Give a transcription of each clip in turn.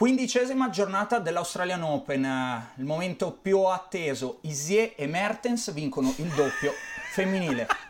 Quindicesima giornata dell'Australian Open, eh, il momento più atteso. Isier e Mertens vincono il doppio femminile.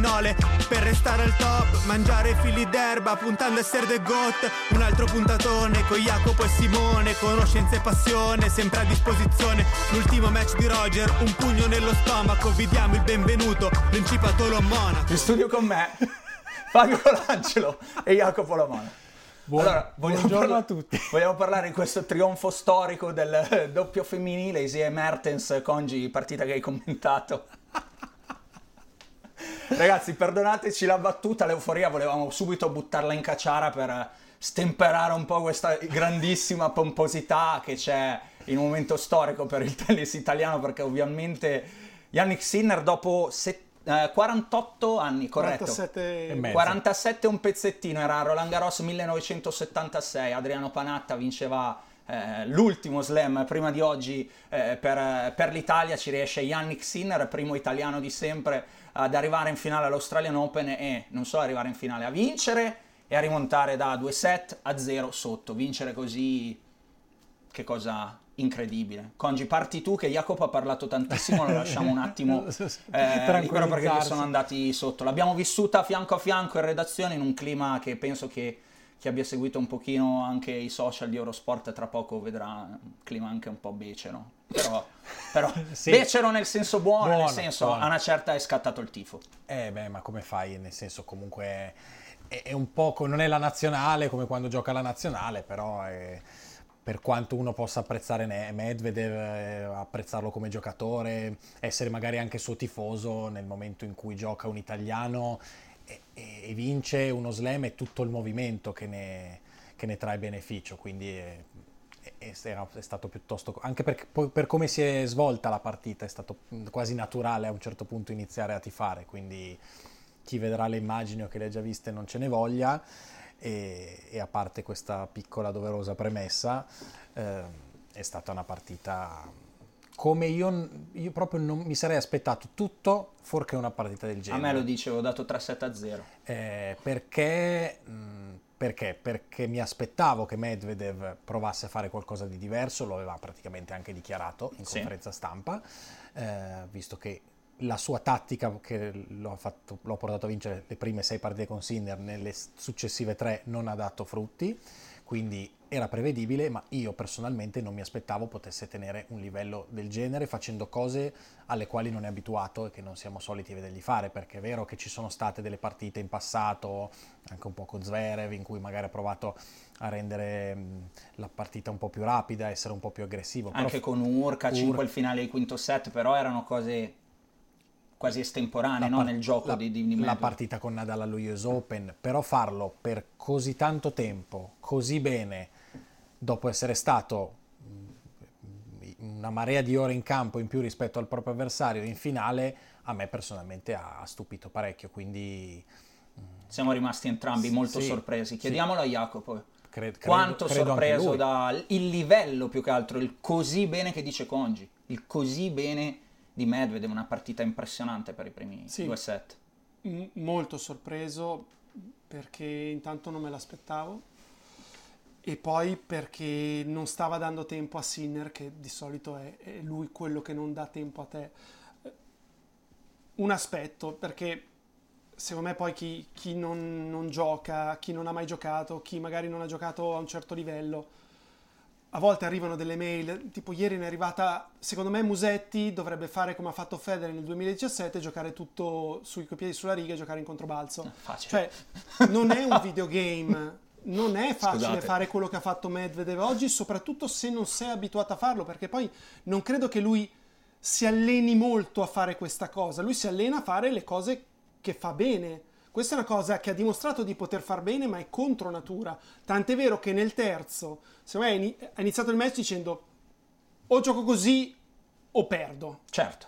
Nole, per restare al top, mangiare fili d'erba, puntando a essere the goat. Un altro puntatone con Jacopo e Simone, conoscenza e passione, sempre a disposizione. L'ultimo match di Roger, un pugno nello stomaco, vi diamo il benvenuto, Principato Monaco. In studio con me Fabio Colangelo e Jacopo Lamana. Buon- Allora, buongiorno parla- a tutti. Vogliamo parlare di questo trionfo storico del eh, doppio femminile, Isia e Mertens, Congi, partita che hai commentato. Ragazzi, perdonateci la battuta, l'euforia, volevamo subito buttarla in cacciara per stemperare un po' questa grandissima pomposità che c'è in un momento storico per il tennis italiano, perché ovviamente Yannick Sinner dopo set- eh, 48 anni, corretto? 47 E mezzo. 47 e un pezzettino, era Roland Garros 1976, Adriano Panatta vinceva eh, l'ultimo slam prima di oggi eh, per, per l'Italia, ci riesce Yannick Sinner, primo italiano di sempre ad arrivare in finale all'Australian Open e non solo arrivare in finale, a vincere e a rimontare da 2 set a 0 sotto, vincere così che cosa incredibile. Congi, parti tu che Jacopo ha parlato tantissimo, lo lasciamo un attimo eh, libero perché sono andati sotto. L'abbiamo vissuta fianco a fianco in redazione in un clima che penso che chi abbia seguito un pochino anche i social di Eurosport tra poco vedrà un clima anche un po' becero. Però, però Sì. becero nel senso buono, nel Buono, senso buono. a una certa è scattato il tifo. Eh beh, ma come fai? Nel senso comunque è, è un po', co- non è la nazionale come quando gioca la nazionale, però è- per quanto uno possa apprezzare Medvedev, eh, apprezzarlo come giocatore, essere magari anche suo tifoso nel momento in cui gioca un italiano e, e- e vince uno slam è tutto il movimento che ne, che ne trae beneficio, quindi è, è- è stato piuttosto anche perché per come si è svolta la partita è stato mh, quasi naturale a un certo punto iniziare a tifare quindi chi vedrà le immagini o che le ha già viste non ce ne voglia e, e a parte questa piccola doverosa premessa eh, è stata una partita come io, io proprio non mi sarei aspettato tutto fuorché una partita del A genere me lo dicevo, ho dato 3-7 a 0. eh, perché, mh, perché? Perché mi aspettavo che Medvedev provasse a fare qualcosa di diverso, lo aveva praticamente anche dichiarato in Sì. conferenza stampa, eh, visto che la sua tattica che lo ha, fatto- lo ha portato a vincere le prime sei partite con Sinner, nelle successive tre non ha dato frutti, quindi era prevedibile, ma io personalmente non mi aspettavo potesse tenere un livello del genere facendo cose alle quali non è abituato e che non siamo soliti vedergli fare, perché è vero che ci sono state delle partite in passato, anche un po' con Zverev, in cui magari ha provato a rendere mh, la partita un po' più rapida, essere un po' più aggressivo. però Anche con Urkac in Ur- quel finale di quinto set, però erano cose quasi estemporanee no? par- nel gioco la, di, di, di la partita con Nadal allo US Open, però farlo per così tanto tempo, così bene, dopo essere stato mh, una marea di ore in campo in più rispetto al proprio avversario in finale, a me personalmente ha, stupito parecchio, quindi Siamo rimasti entrambi molto Sì, sorpresi. sì. Chiediamolo a Jacopo. cre- credo, Quanto credo sorpreso dal il livello più che altro, il così bene che dice Congi, il così bene di Medvedev, una partita impressionante per i primi Sì. due set. M- molto sorpreso perché intanto non me l'aspettavo e poi perché non stava dando tempo a Sinner, che di solito è, è lui quello che non dà tempo a te. Un aspetto, perché secondo me poi chi, chi non, non, gioca, chi non ha mai giocato, chi magari non ha giocato a un certo livello, a volte arrivano delle mail, tipo ieri ne è arrivata, secondo me Musetti dovrebbe fare come ha fatto Federer nel 2017, giocare tutto sui piedi sulla riga e giocare in controbalzo. Facile. Cioè, non è un videogame non è facile Scusate. fare quello che ha fatto Medvedev oggi, soprattutto se non sei abituato a farlo, perché poi non credo che lui si alleni molto a fare questa cosa, lui si allena a fare le cose che fa bene. Questa è una cosa che ha dimostrato di poter far bene, ma è contro natura. Tant'è vero che nel terzo, secondo me, ha iniziato il match dicendo o gioco così o perdo. Certo.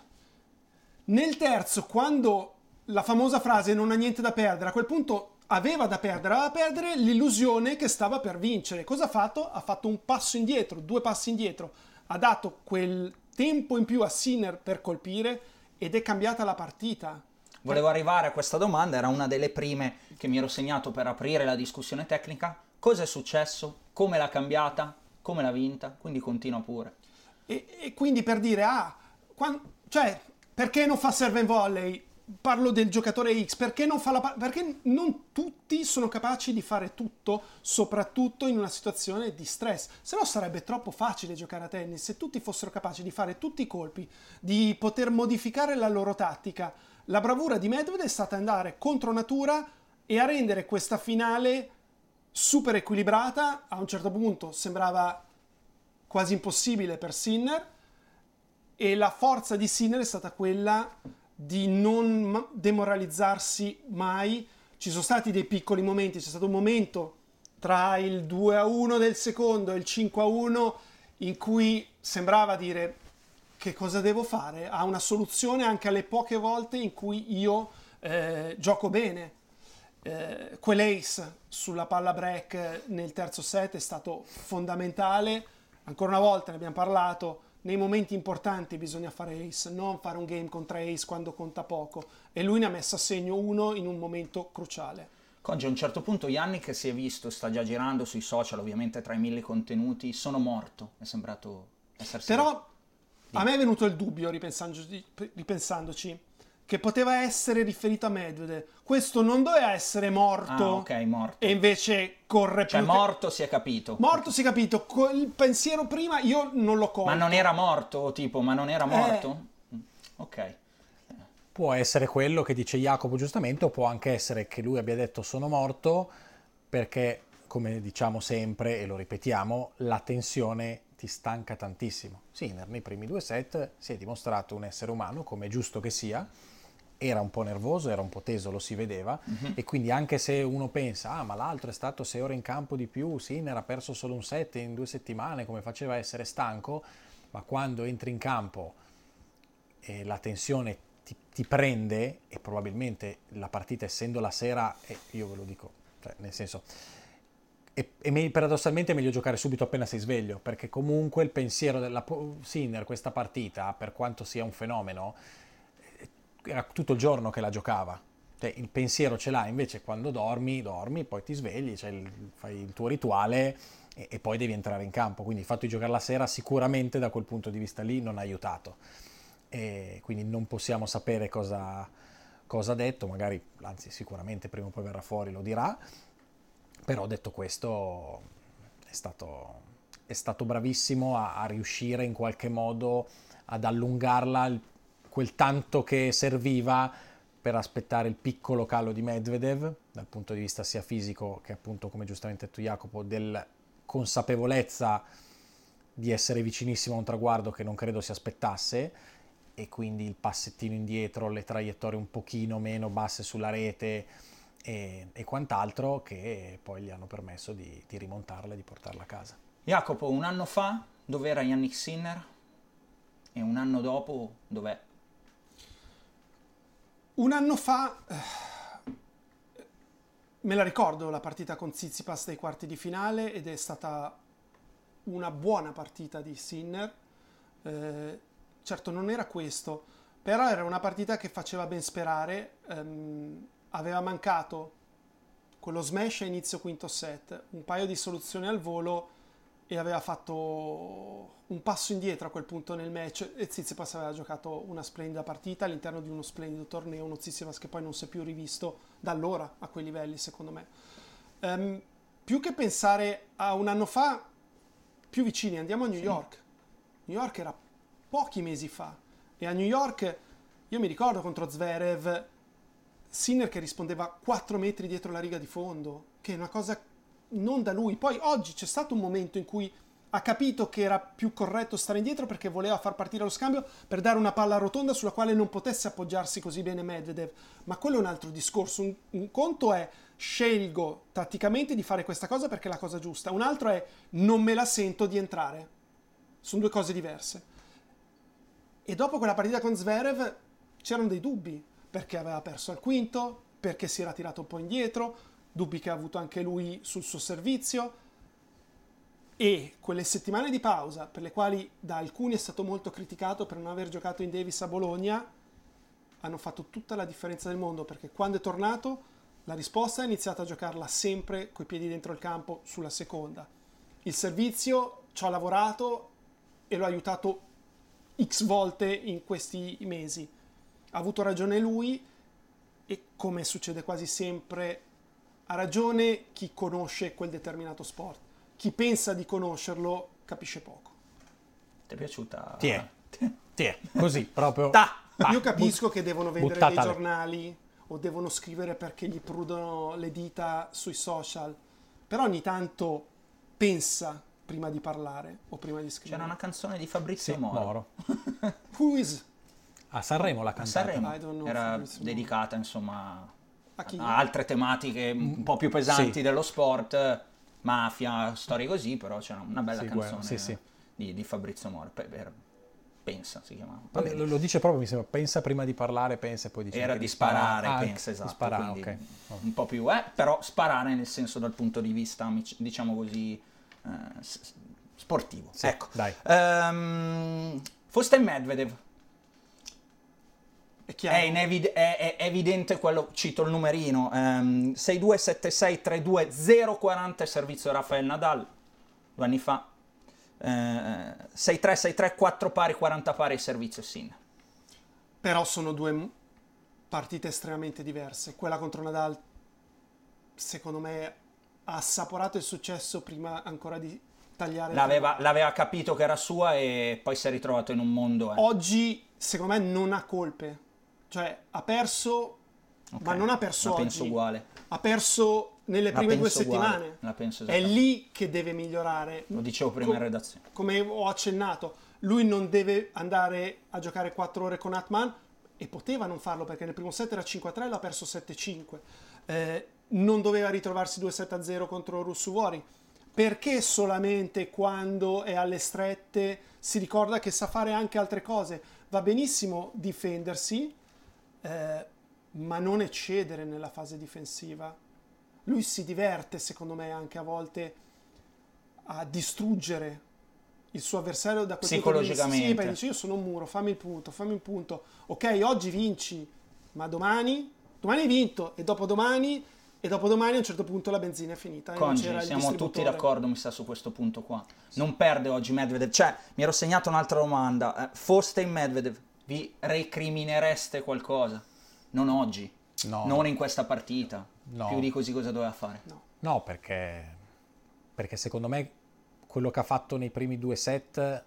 Nel terzo, quando la famosa frase non ha niente da perdere, a quel punto aveva da perdere, aveva da perdere l'illusione che stava per vincere. Cosa ha fatto? Ha fatto un passo indietro, due passi indietro, ha dato quel tempo in più a Sinner per colpire ed è cambiata la partita. Volevo arrivare a questa domanda, era una delle prime che mi ero segnato per aprire la discussione tecnica. Cosa è successo? Come l'ha cambiata? Come l'ha vinta? Quindi continua pure. E, e quindi per dire, ah, quan- cioè, perché non fa serve and volley? Parlo del giocatore X, perché non fa la perché non tutti sono capaci di fare tutto, soprattutto in una situazione di stress. Se no sarebbe troppo facile giocare a tennis se tutti fossero capaci di fare tutti i colpi, di poter modificare la loro tattica. La bravura di Medvedev è stata andare contro natura e a rendere questa finale super equilibrata. A un certo punto sembrava quasi impossibile per Sinner e la forza di Sinner è stata quella di non demoralizzarsi mai. Ci sono stati dei piccoli momenti, c'è stato un momento tra il 2 a 1 del secondo e il 5 a 1 in cui sembrava dire che cosa devo fare? Ha una soluzione anche alle poche volte in cui io eh, gioco bene. Eh, quell'ace sulla palla break nel terzo set è stato fondamentale. Ancora una volta ne abbiamo parlato. Nei momenti importanti bisogna fare ace, non fare un game contra ace quando conta poco. E lui ne ha messo a segno uno in un momento cruciale. Oggi a un certo punto Yannick si è visto, sta già girando sui social, ovviamente tra i mille contenuti, sono morto, è sembrato essersi... Però a me è venuto il dubbio, ripensandoci, ripensandoci, che poteva essere riferito a Medvedev. Questo non doveva essere morto. Ah, ok, morto. E invece corre Cioè più. che- morto si è capito. Morto si è capito. Il pensiero prima io non l'ho colto. Ma non era morto, tipo, ma non Eh. era morto? Mm, Ok. Può essere quello che dice Jacopo giustamente, o può anche essere che lui abbia detto sono morto perché, come diciamo sempre e lo ripetiamo, la tensione ti stanca tantissimo. Sinner nei primi due set si è dimostrato un essere umano, come è giusto che sia, era un po' nervoso, era un po' teso, lo si vedeva, e quindi anche se uno pensa, ah ma l'altro è stato sei ore in campo di più, Sinner ha perso solo un set in due settimane, come faceva a essere stanco, ma quando entri in campo e la tensione ti, ti prende e probabilmente la partita essendo la sera, e io ve lo dico, cioè, nel senso, è me- paradossalmente è meglio giocare subito appena sei sveglio, perché comunque il pensiero della Sinner, questa partita, per quanto sia un fenomeno, eh, era tutto il giorno che la giocava. Cioè, il pensiero ce l'ha, invece quando dormi, dormi, poi ti svegli, cioè il- fai il tuo rituale e, e poi devi entrare in campo. Quindi il fatto di giocare la sera sicuramente da quel punto di vista lì non ha aiutato e quindi non possiamo sapere cosa, cosa ha detto, magari, anzi sicuramente prima o poi verrà fuori, lo dirà, però detto questo è stato, è stato bravissimo a, a riuscire in qualche modo ad allungarla quel tanto che serviva per aspettare il piccolo calo di Medvedev, dal punto di vista sia fisico che appunto, come giustamente detto Jacopo, del consapevolezza di essere vicinissimo a un traguardo che non credo si aspettasse e quindi il passettino indietro, le traiettorie un pochino meno basse sulla rete e, e quant'altro che poi gli hanno permesso di, di rimontarla e di portarla a casa. Jacopo, un anno fa dov'era Yannick Sinner? E un anno dopo dov'è? Un anno fa, eh, me la ricordo la partita con Tsitsipas dei quarti di finale ed è stata una buona partita di Sinner. Eh, certo non era questo, però era una partita che faceva ben sperare. ehm, aveva mancato quello smash a inizio quinto set, un paio di soluzioni al volo e aveva fatto un passo indietro a quel punto nel match e Tsitsipas aveva giocato una splendida partita all'interno di uno splendido torneo, uno Tsitsipas che poi non si è più rivisto da allora a quei livelli secondo me. Um, più che pensare a un anno fa, più vicini, andiamo a New York. New York era pochi mesi fa e a New York io mi ricordo contro Zverev Sinner che rispondeva 4 metri dietro la riga di fondo, che è una cosa non da lui. Poi oggi c'è stato un momento in cui ha capito che era più corretto stare indietro perché voleva far partire lo scambio per dare una palla rotonda sulla quale non potesse appoggiarsi così bene Medvedev. Ma quello è un altro discorso. Un, un conto è scelgo tatticamente di fare questa cosa perché è la cosa giusta. Un altro è non me la sento di entrare. Sono due cose diverse. E dopo quella partita con Zverev c'erano dei dubbi perché aveva perso al quinto, perché si era tirato un po' indietro, dubbi che ha avuto anche lui sul suo servizio. E quelle settimane di pausa, per le quali da alcuni è stato molto criticato per non aver giocato in Davis a Bologna, hanno fatto tutta la differenza del mondo perché quando è tornato la risposta ha iniziato a giocarla sempre coi piedi dentro il campo sulla seconda. Il servizio ci ha lavorato e lo ha aiutato x volte in questi mesi ha avuto ragione lui e come succede quasi sempre ha ragione chi conosce quel determinato sport. Chi pensa di conoscerlo capisce poco. Ti è piaciuta? Ti è. Ti è. Così, proprio. Ta. Io capisco che devono vendere dei giornali o devono scrivere perché gli prudono le dita sui social, però ogni tanto pensa prima di parlare o prima di scrivere. C'era una canzone di Fabrizio sì, Moro. Moro. Who is a Sanremo la cantata. Sanremo era dedicata insomma a, a, altre tematiche un po' più pesanti sì. dello sport, mafia, storie così, però c'era una bella sì, canzone sì, sì. Di, di, Fabrizio Moro. Per, pensa si chiama. Vabbè, lo, lo, dice proprio, mi sembra, pensa prima di parlare, pensa e poi dice... Era di sparare. Ah, pensa, esatto. Sparare, okay. Un po' più, eh, però sparare nel senso dal punto di vista, diciamo così, eh, sportivo. ecco. Dai. Um, Fosta Medvedev è, inevid- è, è, evidente quello, cito il numerino, um, 627632 servizio Rafael Nadal, due anni fa, uh, 6363 4 pari 40 pari servizio Sin. Però sono due partite estremamente diverse. Quella contro Nadal, secondo me, ha assaporato il successo prima ancora di tagliare. L'aveva, l'aveva capito che era sua e poi si è ritrovato in un mondo. Eh. Oggi, secondo me, non ha colpe cioè, ha perso, okay. ma non ha perso La oggi. penso uguale. Ha perso nelle La prime due settimane. La penso È lì che deve migliorare. Lo dicevo prima Com- in redazione. Come ho accennato, lui non deve andare a giocare 4 ore con Atman e poteva non farlo perché nel primo set era 5-3 e l'ha perso 7-5. Eh, non doveva ritrovarsi 2-7-0 contro Russuvori. Perché solamente quando è alle strette si ricorda che sa fare anche altre cose? Va benissimo difendersi, eh, ma non eccedere nella fase difensiva. Lui si diverte, secondo me, anche a volte a distruggere il suo avversario da quel psicologicamente. Sì, perché dice io sono un muro, fammi il punto, fammi il punto. Ok, oggi vinci, ma domani, domani hai vinto e dopodomani e dopodomani a un certo punto la benzina è finita. Congi, siamo tutti d'accordo, mi sa, su questo punto qua. Sì. Non perde oggi Medvedev. Cioè, mi ero segnato un'altra domanda. Eh, foste in Medvedev, vi recriminereste qualcosa? Non oggi, no. non in questa partita. No. Più di così cosa doveva fare? No, no perché, perché secondo me quello che ha fatto nei primi due set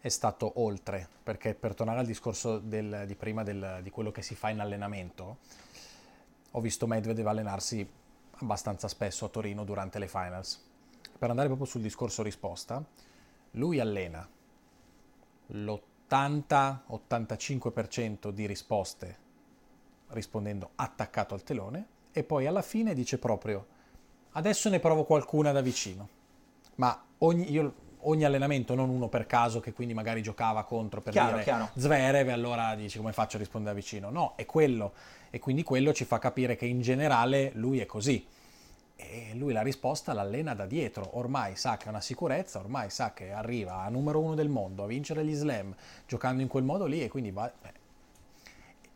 è stato oltre, perché per tornare al discorso del, di prima del, di quello che si fa in allenamento, ho visto Medvedev allenarsi abbastanza spesso a Torino durante le finals. Per andare proprio sul discorso risposta, lui allena l'80 80-85% di risposte rispondendo attaccato al telone e poi alla fine dice proprio adesso ne provo qualcuna da vicino. Ma ogni, io, ogni allenamento, non uno per caso che quindi magari giocava contro per chiaro, dire chiaro. Zverev allora dici come faccio a rispondere da vicino. No, è quello. E quindi quello ci fa capire che in generale lui è così e lui la risposta l'allena da dietro, ormai sa che è una sicurezza, ormai sa che arriva a numero uno del mondo a vincere gli slam giocando in quel modo lì e quindi va...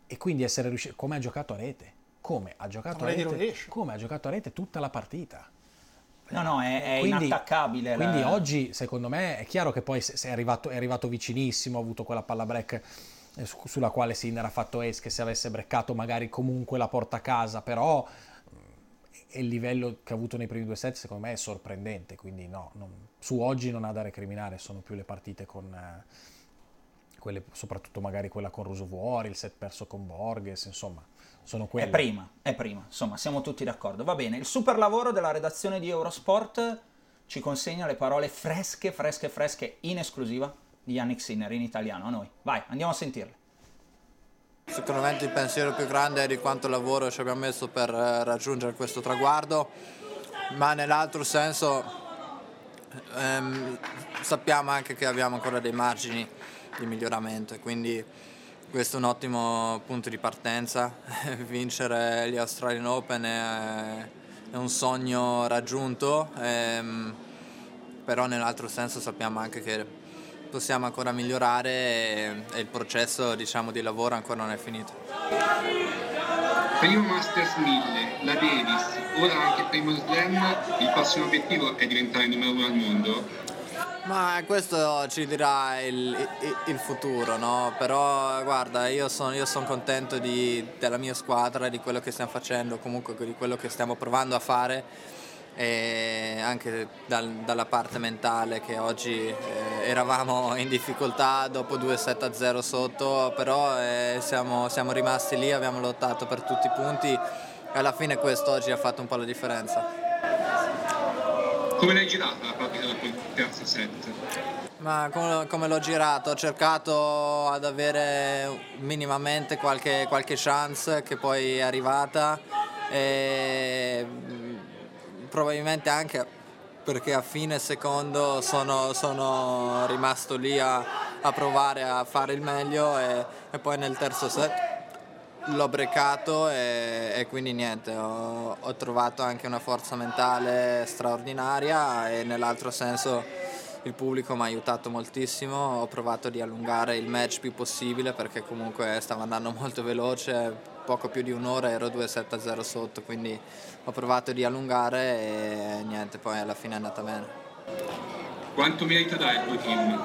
E quindi essere riuscito, come ha giocato a rete, come ha giocato, a rete, come ha giocato a rete tutta la partita. No, no, è, è Quindi- inattaccabile. la- Quindi oggi, secondo me, è chiaro che poi se- se è arrivato, è arrivato vicinissimo, ha avuto quella palla break eh, su- sulla quale Sinner ha fatto ace, che se avesse breccato magari comunque la porta a casa, però e il livello che ha avuto nei primi due set secondo me è sorprendente, quindi no, non- su oggi non ha da recriminare, sono più le partite con... eh, quelle, soprattutto magari quella con Rusuvuori, il set perso con Borges, insomma, sono quelle. È prima, è prima, insomma, siamo tutti d'accordo. Va bene, il super lavoro della redazione di Eurosport ci consegna le parole fresche, fresche, fresche in esclusiva di Yannick Sinner in italiano a noi. Vai, andiamo a sentirle. Sicuramente il pensiero più grande è di quanto lavoro ci abbiamo messo per eh, raggiungere questo traguardo, ma nell'altro senso ehm, sappiamo anche che abbiamo ancora dei margini di miglioramento quindi questo è un ottimo punto di partenza. Vincere gli Australian Open è, è un sogno raggiunto, ehm, però nell'altro senso sappiamo anche che possiamo ancora migliorare e, e il processo diciamo, di lavoro ancora non è finito. Primo Masters 1000, la Davis, ora anche il primo Slam, il prossimo obiettivo è diventare numero uno al mondo. Ma questo ci dirà il, il- il futuro, no? Però guarda, io sono io son contento di- della mia squadra, di quello che stiamo facendo, comunque di quello che stiamo provando a fare e anche dal- dalla parte mentale che oggi eh, eravamo in difficoltà dopo 2 7 a 0 sotto, però eh, siamo, siamo rimasti lì, abbiamo lottato per tutti i punti e alla fine questo oggi ha fatto un po' la differenza. Come l'hai girata la partita dopo il terzo set? Ma come, come l'ho girato? Ho cercato ad avere minimamente qualche, qualche chance che poi è arrivata e probabilmente anche perché a fine secondo sono, sono rimasto lì a, a provare a fare il meglio e, e poi nel terzo set l'ho brecato e, e quindi niente, ho, ho trovato anche una forza mentale straordinaria e nell'altro senso il pubblico mi ha aiutato moltissimo, ho provato di allungare il match più possibile perché comunque stava andando molto veloce, poco più di un'ora ero 2-7-0 sotto, quindi ho provato di allungare e niente, poi alla fine è andata bene. Quanto merito dai tuo team?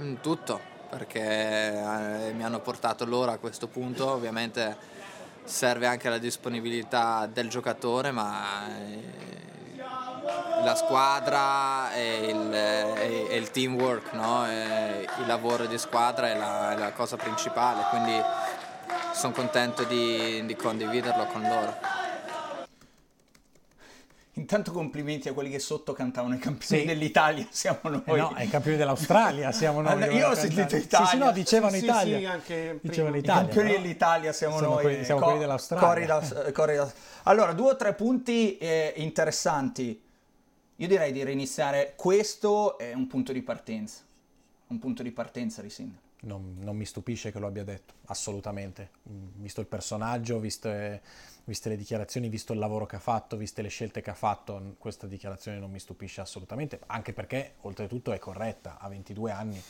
Mm, Tutto, perché eh, mi hanno portato loro a questo punto, ovviamente serve anche la disponibilità del giocatore, ma eh, la squadra e il, e- e il teamwork, no? Il lavoro di squadra è la, è la cosa principale, quindi sono contento di, di condividerlo con loro. Intanto complimenti a quelli che sotto cantavano i campioni Sì. dell'Italia, siamo noi. Eh no, ai campioni dell'Australia siamo noi. Che io ho sentito cantare. Italia. Sì, sì, no, dicevano Sì, Italia. sì, anche Dicevano prima. I Italia. campioni però- dell'Italia siamo, Siamo noi. quelli- siamo co- quelli dell'Australia. corri da- corri da- Allora, due o tre punti eh, interessanti. Io direi di reiniziare. Questo è un punto di partenza. Un punto di partenza di Sinner. Non, non mi stupisce che lo abbia detto, assolutamente. Mm, Visto il personaggio, viste, viste le dichiarazioni, visto il lavoro che ha fatto, viste le scelte che ha fatto, questa dichiarazione non mi stupisce assolutamente, anche perché oltretutto è corretta, ha 22 anni,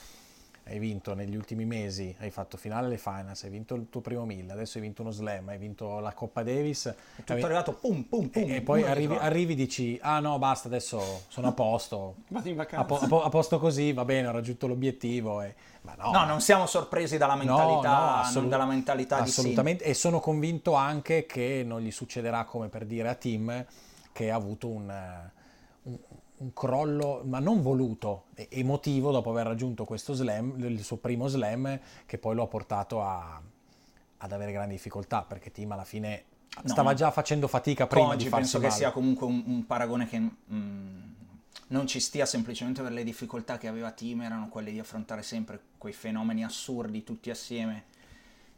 hai vinto negli ultimi mesi, hai fatto finale alle finals, hai vinto il tuo primo mille, adesso hai vinto uno slam, hai vinto la Coppa Davis. Tutto hai- arrivato pum pum pum. e, e poi arrivi, arrivi dici, ah no, basta, adesso sono a posto, Vado in a, vacanza. po- a po- a posto così, va bene, ho raggiunto l'obiettivo. E... Ma no, No, non siamo sorpresi dalla mentalità, No, no, assolut- dalla mentalità di assolutamente e sono convinto anche che non gli succederà come per dire a Tim che ha avuto un, un- crollo ma non voluto emotivo dopo aver raggiunto questo slam il suo primo slam che poi lo ha portato a- ad avere grandi difficoltà perché Tim alla fine No, stava già facendo fatica prima Oggi di farsi penso che male. sia comunque un, un paragone che mm, non ci stia semplicemente per le difficoltà che aveva Team, erano quelle di affrontare sempre quei fenomeni assurdi tutti assieme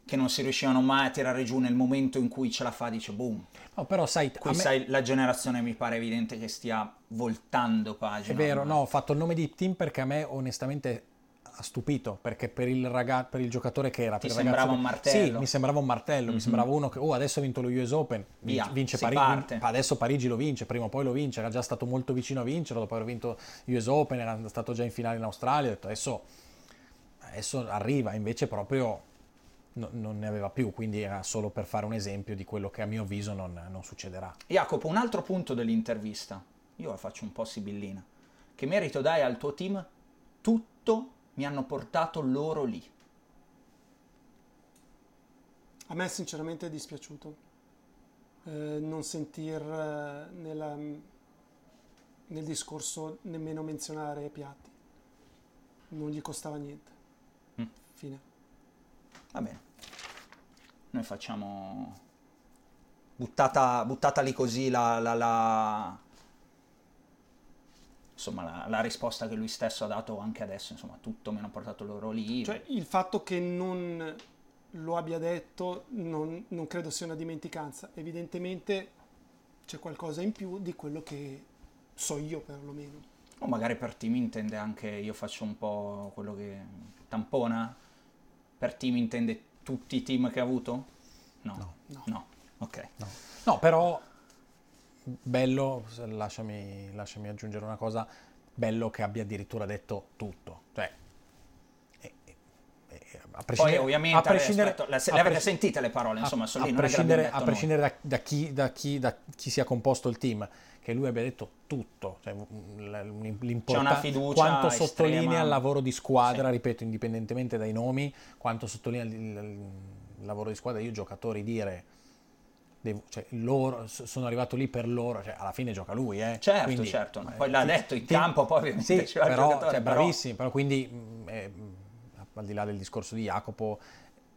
che non si riuscivano mai a tirare giù nel momento in cui ce la fa, dice boom. No, però sai, Qui me- sai, la generazione mi pare evidente che stia voltando È pagina. vero, ormai. no, ho fatto il nome di Tim perché a me onestamente ha stupito, perché per il, raga- per il giocatore che era, Ti per ragazzo sembrava che- un martello. Mhm. Sì, mi sembrava un martello, mi sembrava uno che, oh, adesso ha vinto lo US Open, Via, vince, Parigi, adesso Parigi lo vince, prima o poi lo vince, era già stato molto vicino a vincerlo, dopo aver vinto US Open, era stato già in finale in Australia, ho detto adesso, adesso arriva, invece proprio no- non ne aveva più, quindi era solo per fare un esempio di quello che a mio avviso non, non succederà. Jacopo, un altro punto dell'intervista, io la faccio un po' sibillina. Che merito dai al tuo team? Tutto mi hanno portato loro lì. A me sinceramente è dispiaciuto eh, non sentir eh, nella- nel discorso nemmeno menzionare Piatti. Non gli costava niente. Mm. Fine. Va bene. Noi facciamo... Buttata, buttata lì così la... la- la- Insomma, la, la risposta che lui stesso ha dato anche adesso, insomma, tutto mi hanno portato loro lì. Cioè, il fatto che non lo abbia detto non, non credo sia una dimenticanza. Evidentemente c'è qualcosa in più di quello che so io perlomeno. O magari per team intende anche, io faccio un po' quello che tampona, per team intende tutti i team che ha avuto? No. No. No. Ok. No, però bello, lasciami, lasciami aggiungere una cosa, bello che abbia addirittura detto tutto. Cioè, a Poi prescindere- ovviamente, a prescindere- aspetta, le, avete pres- sentite le parole, insomma, a, sono a lì, prescindere, a prescindere da, da chi, da, chi, da chi sia composto il team, che lui abbia detto tutto, cioè, fiducia quanto estrema. sottolinea il lavoro di squadra, Sì. ripeto, indipendentemente dai nomi, quanto sottolinea il, il- il lavoro di squadra, io giocatori dire... devo- cioè, loro, sono arrivato lì per loro, cioè, alla fine gioca lui, eh. Certo, Quindi, certo, eh, poi l'ha detto in ti- campo, poi ovviamente sì, però, cioè, però- bravissimi, però quindi, mh, eh, al di là del discorso di Jacopo,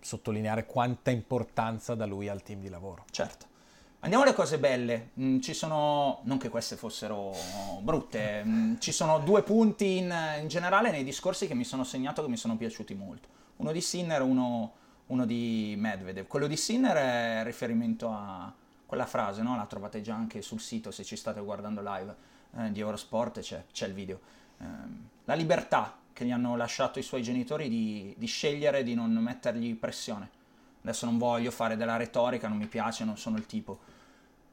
sottolineare quanta importanza da lui al team di lavoro. Certo. Andiamo alle cose belle. Mm, ci sono, non che queste fossero brutte, mm, ci sono due punti in, in generale nei discorsi che mi sono segnato che mi sono piaciuti molto. Uno di Sinner, uno, uno di Medvedev. Quello di Sinner è riferimento a quella frase, no? La trovate già anche sul sito se ci state guardando live eh, di Eurosport, c'è, c'è il video. Ehm, la libertà che gli hanno lasciato i suoi genitori di, di scegliere di non mettergli pressione. Adesso non voglio fare della retorica, non mi piace, non sono il tipo.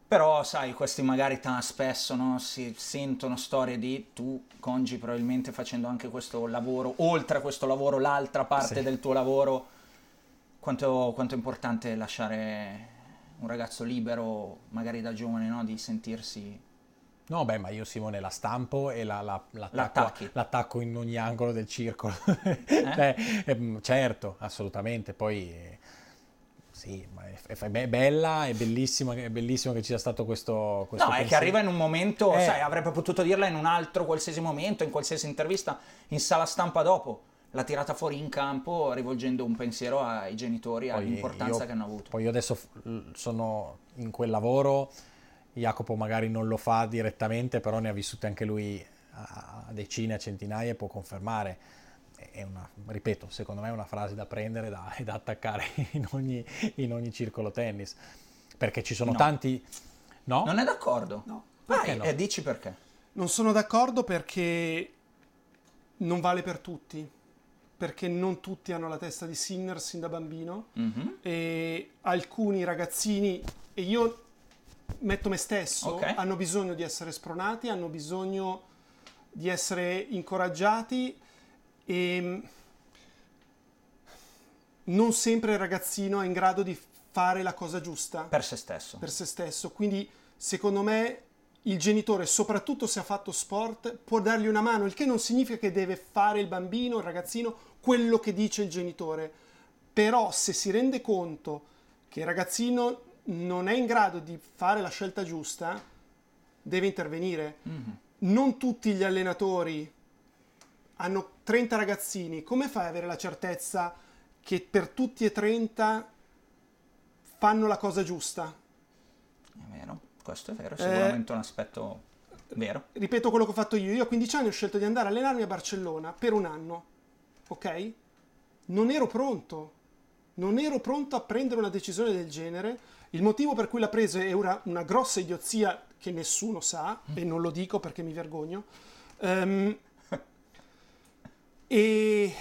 Però, sai, questi magari tan spesso no, si sentono storie di tu congi probabilmente facendo anche questo lavoro, oltre a questo lavoro, l'altra parte Sì. del tuo lavoro. Quanto, quanto è importante lasciare un ragazzo libero, magari da giovane, no, di sentirsi... No, beh, ma io Simone la stampo e la, la- l'attacco, l'attacco in ogni angolo del circolo. Cioè, ehm, certo, assolutamente. Poi eh, sì, ma è, è- bella, è bellissimo, è bellissimo che ci sia stato questo, questo No, è che pensiero. arriva in un momento, Eh. sai, avrebbe potuto dirla in un altro qualsiasi momento, in qualsiasi intervista, in sala stampa dopo. L'ha tirata fuori in campo rivolgendo un pensiero ai genitori, Poi all'importanza io- che hanno avuto. Poi io adesso sono in quel lavoro, Jacopo magari non lo fa direttamente, però ne ha vissute anche lui a decine, a centinaia e può confermare. È una, ripeto, secondo me è una frase da prendere da- e da attaccare in ogni, in ogni circolo tennis. Perché ci sono No. tanti... No? Non è d'accordo? No. Perché Vai, no? E dici perché. Non sono d'accordo perché non vale per tutti. Perché non tutti hanno la testa di Sinner sin da bambino. Mhm. e alcuni ragazzini, e io metto me stesso, Ok. hanno bisogno di essere spronati, hanno bisogno di essere incoraggiati e non sempre il ragazzino è in grado di fare la cosa giusta Per se stesso. per se stesso. Quindi, secondo me, il genitore, soprattutto se ha fatto sport, può dargli una mano, il che non significa che deve fare il bambino, il ragazzino, quello che dice il genitore. Però, se si rende conto che il ragazzino non è in grado di fare la scelta giusta, deve intervenire. Non tutti gli allenatori hanno 30 ragazzini. Come fai ad avere la certezza che per tutti e 30 fanno la cosa giusta? È vero, questo è vero, è Eh, sicuramente un aspetto vero. ripeto quello che ho fatto io. Io a 15 anni ho scelto di andare a allenarmi a Barcellona per un anno, ok? Non ero pronto, non ero pronto a prendere una decisione del genere. Il motivo per cui l'ha preso è una, una grossa idiozia che nessuno sa, e non lo dico perché mi vergogno. Ehm, e,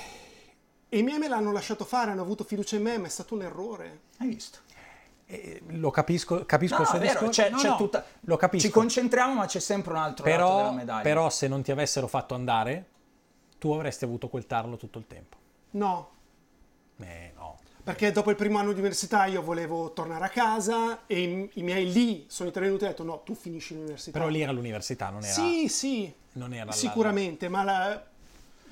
e i miei me l'hanno lasciato fare, hanno avuto fiducia in me, ma è stato un errore. Hai visto? Eh, lo capisco, capisco No, il suo discorso. c'è, No, c'è no, tutta... Lo capisco. Ci concentriamo, ma c'è sempre un altro lato della però, medaglia. però se non ti avessero fatto andare, tu avresti avuto quel tarlo tutto il tempo. No, Eh, no. Perché dopo il primo anno di università io volevo tornare a casa e i, i miei lì sono intervenuti e hanno detto no, tu finisci l'università. Però lì era l'università, non era... Sì, sì, non era la- sicuramente, ma la-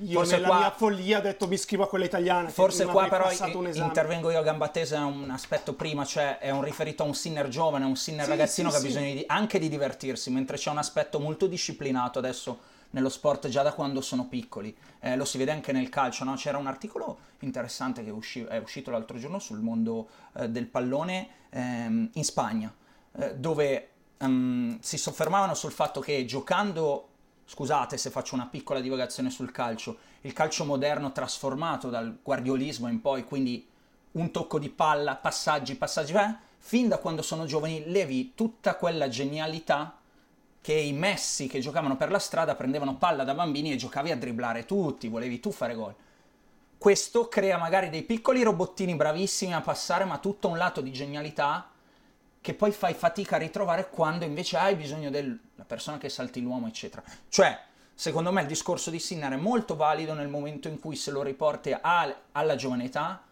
io Forse nella qua- mia follia ho detto mi iscrivo a quella italiana. Forse qua però intervengo io a gamba tesa un aspetto prima, cioè è un riferito a un sinner giovane, un sinner Sì, ragazzino sì, che ha sì. bisogno di- anche di divertirsi, mentre c'è un aspetto molto disciplinato adesso nello sport già da quando sono piccoli. Eh, lo si vede anche nel calcio, no? C'era un articolo interessante che usci- è uscito l'altro giorno sul mondo eh, del pallone ehm, in Spagna, eh, dove ehm, si soffermavano sul fatto che giocando Scusate se faccio una piccola divagazione sul calcio, il calcio moderno trasformato dal guardiolismo in poi, quindi un tocco di palla, passaggi, passaggi, eh, fin da quando sono giovani levi tutta quella genialità che i Messi che giocavano per la strada prendevano palla da bambini e giocavi a dribblare tutti, volevi tu fare gol. Questo crea magari dei piccoli robottini bravissimi a passare, ma tutto un lato di genialità che poi fai fatica a ritrovare quando invece hai bisogno della persona che salti l'uomo, eccetera. Cioè, secondo me il discorso di Sinner è molto valido nel momento in cui se lo riporti al- alla giovane età,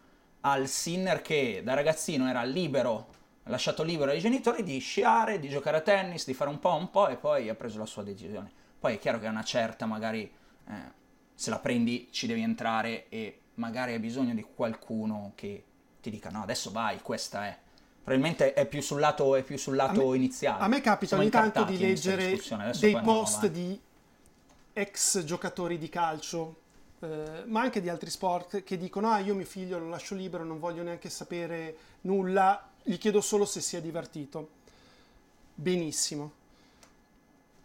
al Sinner che da ragazzino era libero, lasciato libero ai genitori di sciare, di giocare a tennis, di fare un po', un po' e poi ha preso la sua decisione. Poi è chiaro che a una certa magari eh, se la prendi ci devi entrare e magari hai bisogno di qualcuno che ti dica no, adesso vai, questa è. Probabilmente è più sul lato, è più sul lato me- iniziale. A me capita Siamo ogni tanto di leggere dei post di ex giocatori di calcio, eh, ma anche di altri sport, che dicono: Ah, io mio figlio lo lascio libero, non voglio neanche sapere nulla, gli chiedo solo se si è divertito. Benissimo.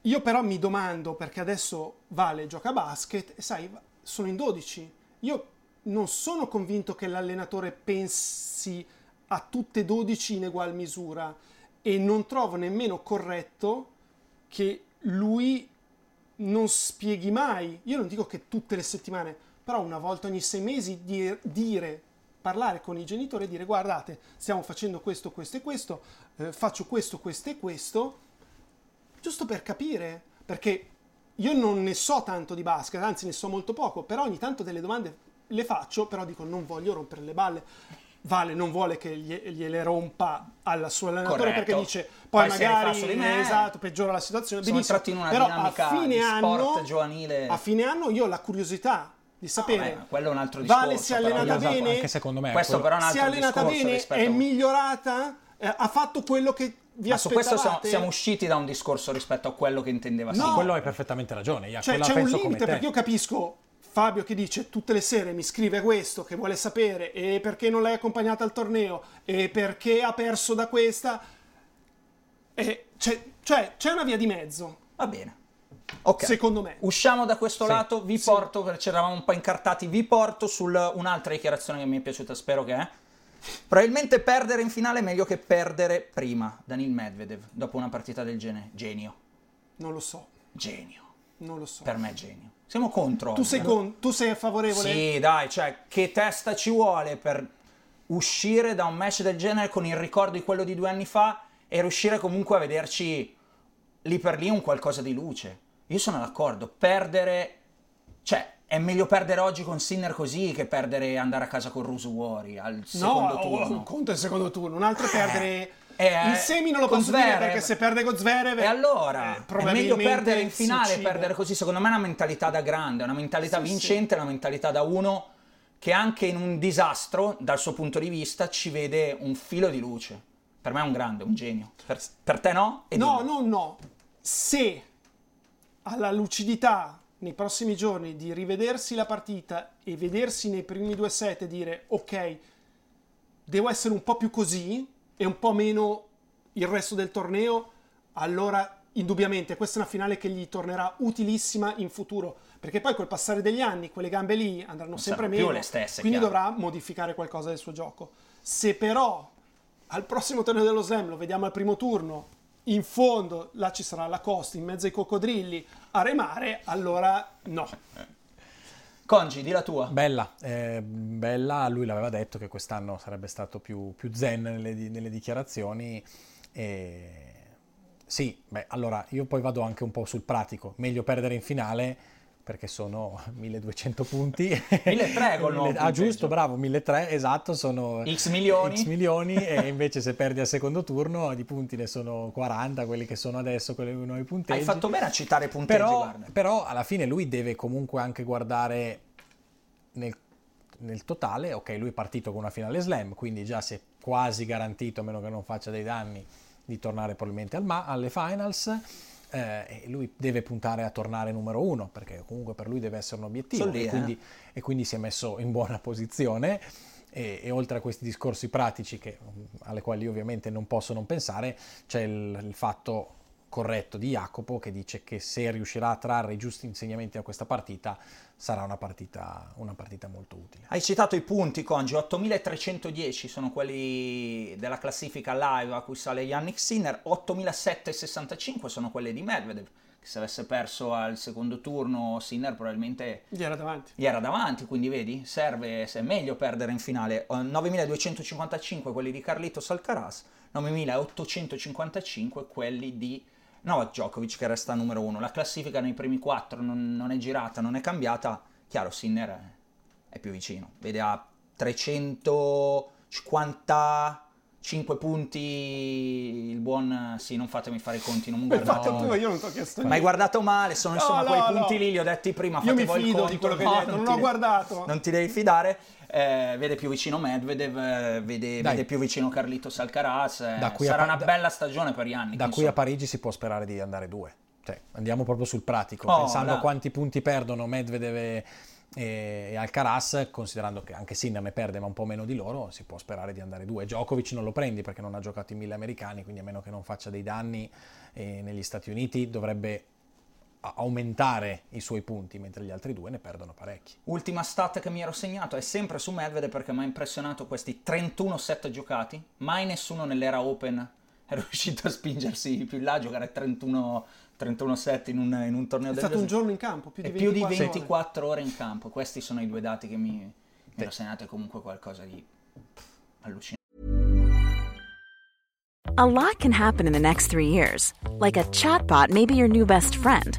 Io però mi domando, perché adesso Vale gioca a basket, e sai, sono in 12. Io non sono convinto che l'allenatore pensi a tutte e 12 in ugual misura e non trovo nemmeno corretto che lui non spieghi mai, io non dico che tutte le settimane, però una volta ogni sei mesi di- dire, parlare con i genitori e dire guardate, stiamo facendo questo, questo e questo, eh, faccio questo, questo e questo, giusto per capire, perché io non ne so tanto di basket, anzi ne so molto poco, però ogni tanto delle domande le faccio, però dico non voglio rompere le balle. Vale non vuole che glie- gliele rompa al suo allenatore Corretto. perché dice poi, Poi magari me. esatto, peggiora la situazione. Siamo Benissimo. in una Però dinamica a fine anno, sport giovanile. A fine anno io ho la curiosità di sapere Vabbè, ma quello è un altro discorso. Vale si è però. allenata Esatto, bene, Anche secondo me. Questo quello- però è un si è altro allenata discorso bene, rispetto è migliorata, eh, ha fatto quello che vi Ma su questo siamo, siamo usciti da un discorso rispetto a quello che intendeva No. Sinner. quello hai perfettamente ragione. Ia, Cioè, c'è un limite te. perché io capisco Fabio che dice tutte le sere mi scrive questo che vuole sapere e perché non l'hai accompagnata al torneo e perché ha perso da questa e c'è, cioè c'è una via di mezzo Va bene. Ok. secondo me Usciamo da questo Sì. lato, vi porto, perché eravamo un po' incartati, vi porto su un'altra dichiarazione che mi è piaciuta, spero che è. Probabilmente perdere in finale è meglio che perdere prima, Danil Medvedev, dopo una partita del genere. Genio. non lo so Genio. non lo so Per me è genio. Siamo contro. tu sei, con, tu sei favorevole Sì, dai, cioè, che testa ci vuole per uscire da un match del genere con il ricordo di quello di due anni fa e riuscire comunque a vederci lì per lì un qualcosa di luce. Io sono d'accordo, perdere... Cioè, è meglio perdere oggi con Sinner così che perdere e andare a casa con Rusuori al no secondo oh, turno. un conto è il secondo turno un altro è perdere Eh, il semi non lo posso dire perché se perde con Zverev E allora, eh, è meglio perdere in finale, uccide. perdere così. Secondo me è una mentalità da grande, una mentalità Sì, vincente, una mentalità da uno che anche in un disastro, dal suo punto di vista, ci vede un filo di luce. Per me è un grande, un genio. Per, per te no? E No, dillo. no, no. Se ha la lucidità nei prossimi giorni di rivedersi la partita e vedersi nei primi due set e dire ok, devo essere un po' più così e un po' meno il resto del torneo, allora indubbiamente questa è una finale che gli tornerà utilissima in futuro. Perché poi col passare degli anni quelle gambe lì andranno sempre saranno più meno, le stesse, quindi chiaro. dovrà modificare qualcosa del suo gioco. Se però al prossimo torneo dello Slam lo vediamo al primo turno, in fondo là ci sarà la Costa in mezzo ai coccodrilli a remare, allora no. Congi, di la tua. Bella, eh, bella, lui l'aveva detto che quest'anno sarebbe stato più, più zen nelle, nelle dichiarazioni. E... Sì, beh, allora io poi vado anche un po' sul pratico, meglio perdere in finale perché sono 1200 punti. 1300 col nuovo Ah, giusto, bravo, 1300, esatto, sono X milioni. X milioni e invece se perdi al secondo turno di punti ne sono 40, quelli che sono adesso, quelli con i nuovi punteggi. Hai fatto bene a citare punteggi, Però, però alla fine lui deve comunque anche guardare nel, nel totale, ok, lui è partito con una finale slam, quindi già si è quasi garantito, a meno che non faccia dei danni, di tornare probabilmente al ma- alle finals. Eh, e lui deve puntare a tornare numero uno, perché comunque per lui deve essere un obiettivo. Lì, e, eh. quindi, e quindi si è messo in buona posizione. E, e oltre a questi discorsi pratici, che, alle quali io ovviamente non posso non pensare, c'è il, il fatto corretto di Jacopo che dice che se riuscirà a trarre i giusti insegnamenti da questa partita sarà una partita, una partita molto utile. Hai citato i punti, Congi, 8310 sono quelli della classifica live a cui sale Yannick Sinner, 8765 sono quelli di Medvedev, che se avesse perso al secondo turno Sinner probabilmente Gli era davanti. gli era davanti, quindi vedi, serve, se è meglio perdere in finale. Eh, 9255 quelli di Carlitos Alcaraz, 9855 quelli di Novak Djokovic che resta numero uno. La classifica nei primi quattro non, non è girata, non è cambiata. Chiaro, Sinner è, è più vicino, vede a 355 punti il buon... Sì, non fatemi fare i conti, non fatto tu, io non ti ho chiesto Ma hai guardato male, sono No, insomma no, quei no. punti lì, li ho detti prima, Io mi fido di quello che hai detto, non ti ho de- guardato. Non ti devi fidare, eh, vede più vicino Medvedev, eh, vede, vede più vicino Carlitos Alcaraz, eh, sarà pa- una bella stagione per gli anni. Da qui a Parigi si può sperare di andare due. Cioè, andiamo proprio sul pratico, Oh, pensando là. a quanti punti perdono Medvedev e, e, Alcaraz, considerando che anche Sinner ne perde ma un po' meno di loro, si può sperare di andare due. Djokovic non lo prendi perché non ha giocato in mille americani, quindi a meno che non faccia dei danni eh, negli Stati Uniti dovrebbe aumentare i suoi punti, mentre gli altri due ne perdono parecchi. Ultima stat che mi ero segnato è sempre su Medvedev perché mi ha impressionato questi 31 set giocati, mai nessuno nell'era Open è riuscito a spingersi più in là a giocare 31, 31 set in un, in un torneo È del stato un giorno in campo, più di E più di 24 ore. 24 ore in campo. Questi sono i due dati che mi, mi ero segnato, è comunque qualcosa di allucinante. A lot can happen in the next three years. Like a chatbot may be your new best friend.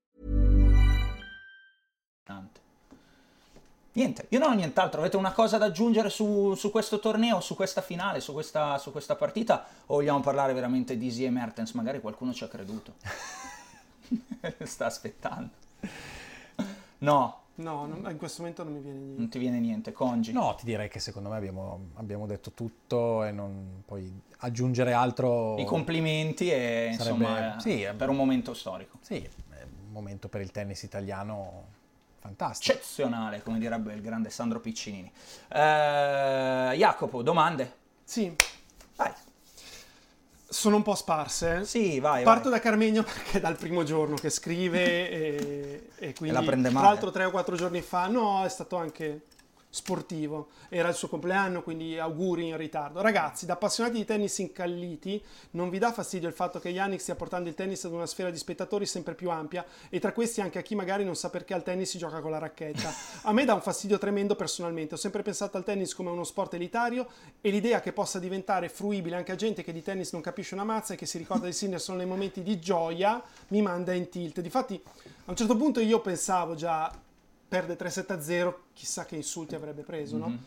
Niente, io non ho nient'altro. Avete una cosa da aggiungere su, su questo torneo, su questa finale, su questa, su questa partita? O vogliamo parlare veramente di Easy e Mertens? Magari qualcuno ci ha creduto. Sta aspettando. No, No, non- in questo momento non mi viene niente. non ti viene niente. Congi. No, ti direi che secondo me abbiamo, abbiamo detto tutto e non poi aggiungere altro... I complimenti e Sarebbe- insomma, sì, per un momento storico. Sì, è un momento per il tennis italiano fantastico. Eccezionale, come direbbe il grande Sandro Piccinini. Eh, Jacopo, domande? Sì, Vai. sono un po' sparse. Sì, vai, Parto vai. da Carmegno perché è dal primo giorno che scrive e, e quindi la prende tra male. l'altro tre o quattro giorni fa no è stato anche sportivo. Era il suo compleanno quindi auguri in ritardo. Ragazzi da appassionati di tennis incalliti non vi dà fastidio il fatto che Yannick stia portando il tennis ad una sfera di spettatori sempre più ampia? E tra questi anche a chi magari non sa perché al tennis si gioca con la racchetta. A me dà un fastidio tremendo personalmente. Ho sempre pensato al tennis come uno sport elitario e l'idea che possa diventare fruibile anche a gente che di tennis non capisce una mazza e che si ricorda di Sinner solo nei momenti di gioia mi manda in tilt. Difatti a un certo punto io pensavo già perde 3-7-0 chissà che insulti avrebbe preso no?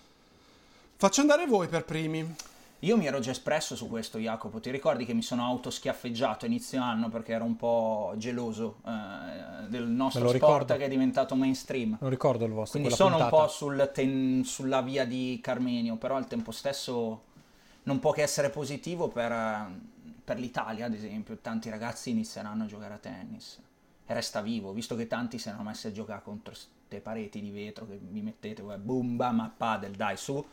faccio andare voi per primi Io mi ero già espresso su questo, Jacopo. Ti ricordi che mi sono autoschiaffeggiato inizio anno perché ero un po' geloso eh, del nostro sport ricordo. che è diventato mainstream. Non ricordo il vostro. Quindi sono un puntata. po' sul ten- sulla via di Carmenio, però al tempo stesso non può che essere positivo per, per l'Italia, ad esempio. Tanti ragazzi inizieranno a giocare a tennis e resta vivo, visto che tanti si erano messi a giocare contro queste pareti di vetro che vi mettete, boom, bam, a padel, dai, su.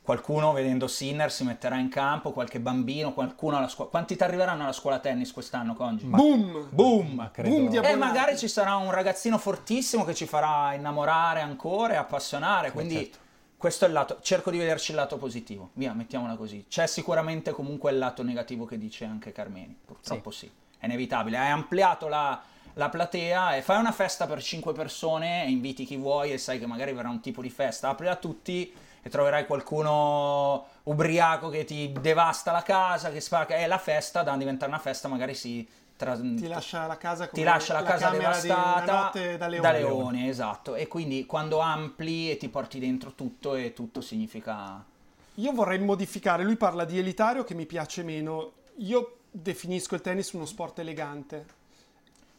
Qualcuno vedendo Sinner si metterà in campo, qualche bambino, qualcuno alla scuola. Quanti ti arriveranno alla scuola tennis quest'anno, Congi? boom Boom! Ma credo... Boom di E abbonati. magari ci sarà un ragazzino fortissimo che ci farà innamorare ancora e appassionare, quindi certo. questo è il lato, cerco di vederci il lato positivo, via, mettiamola così. C'è sicuramente comunque il lato negativo che dice anche Carmeni, purtroppo sì, è inevitabile. Hai ampliato la, la platea e fai una festa per 5 persone e inviti chi vuoi e sai che magari verrà un tipo di festa, apri a tutti e troverai qualcuno ubriaco che ti devasta la casa, che spara, e la festa da diventare una festa magari si tra, ti lascia la casa come ti lascia la, la casa devastata di da, leone. da leone, esatto. E quindi quando ampli e ti porti dentro tutto e tutto significa... Io vorrei modificare, lui parla di elitario che mi piace meno, io definisco il tennis uno sport elegante.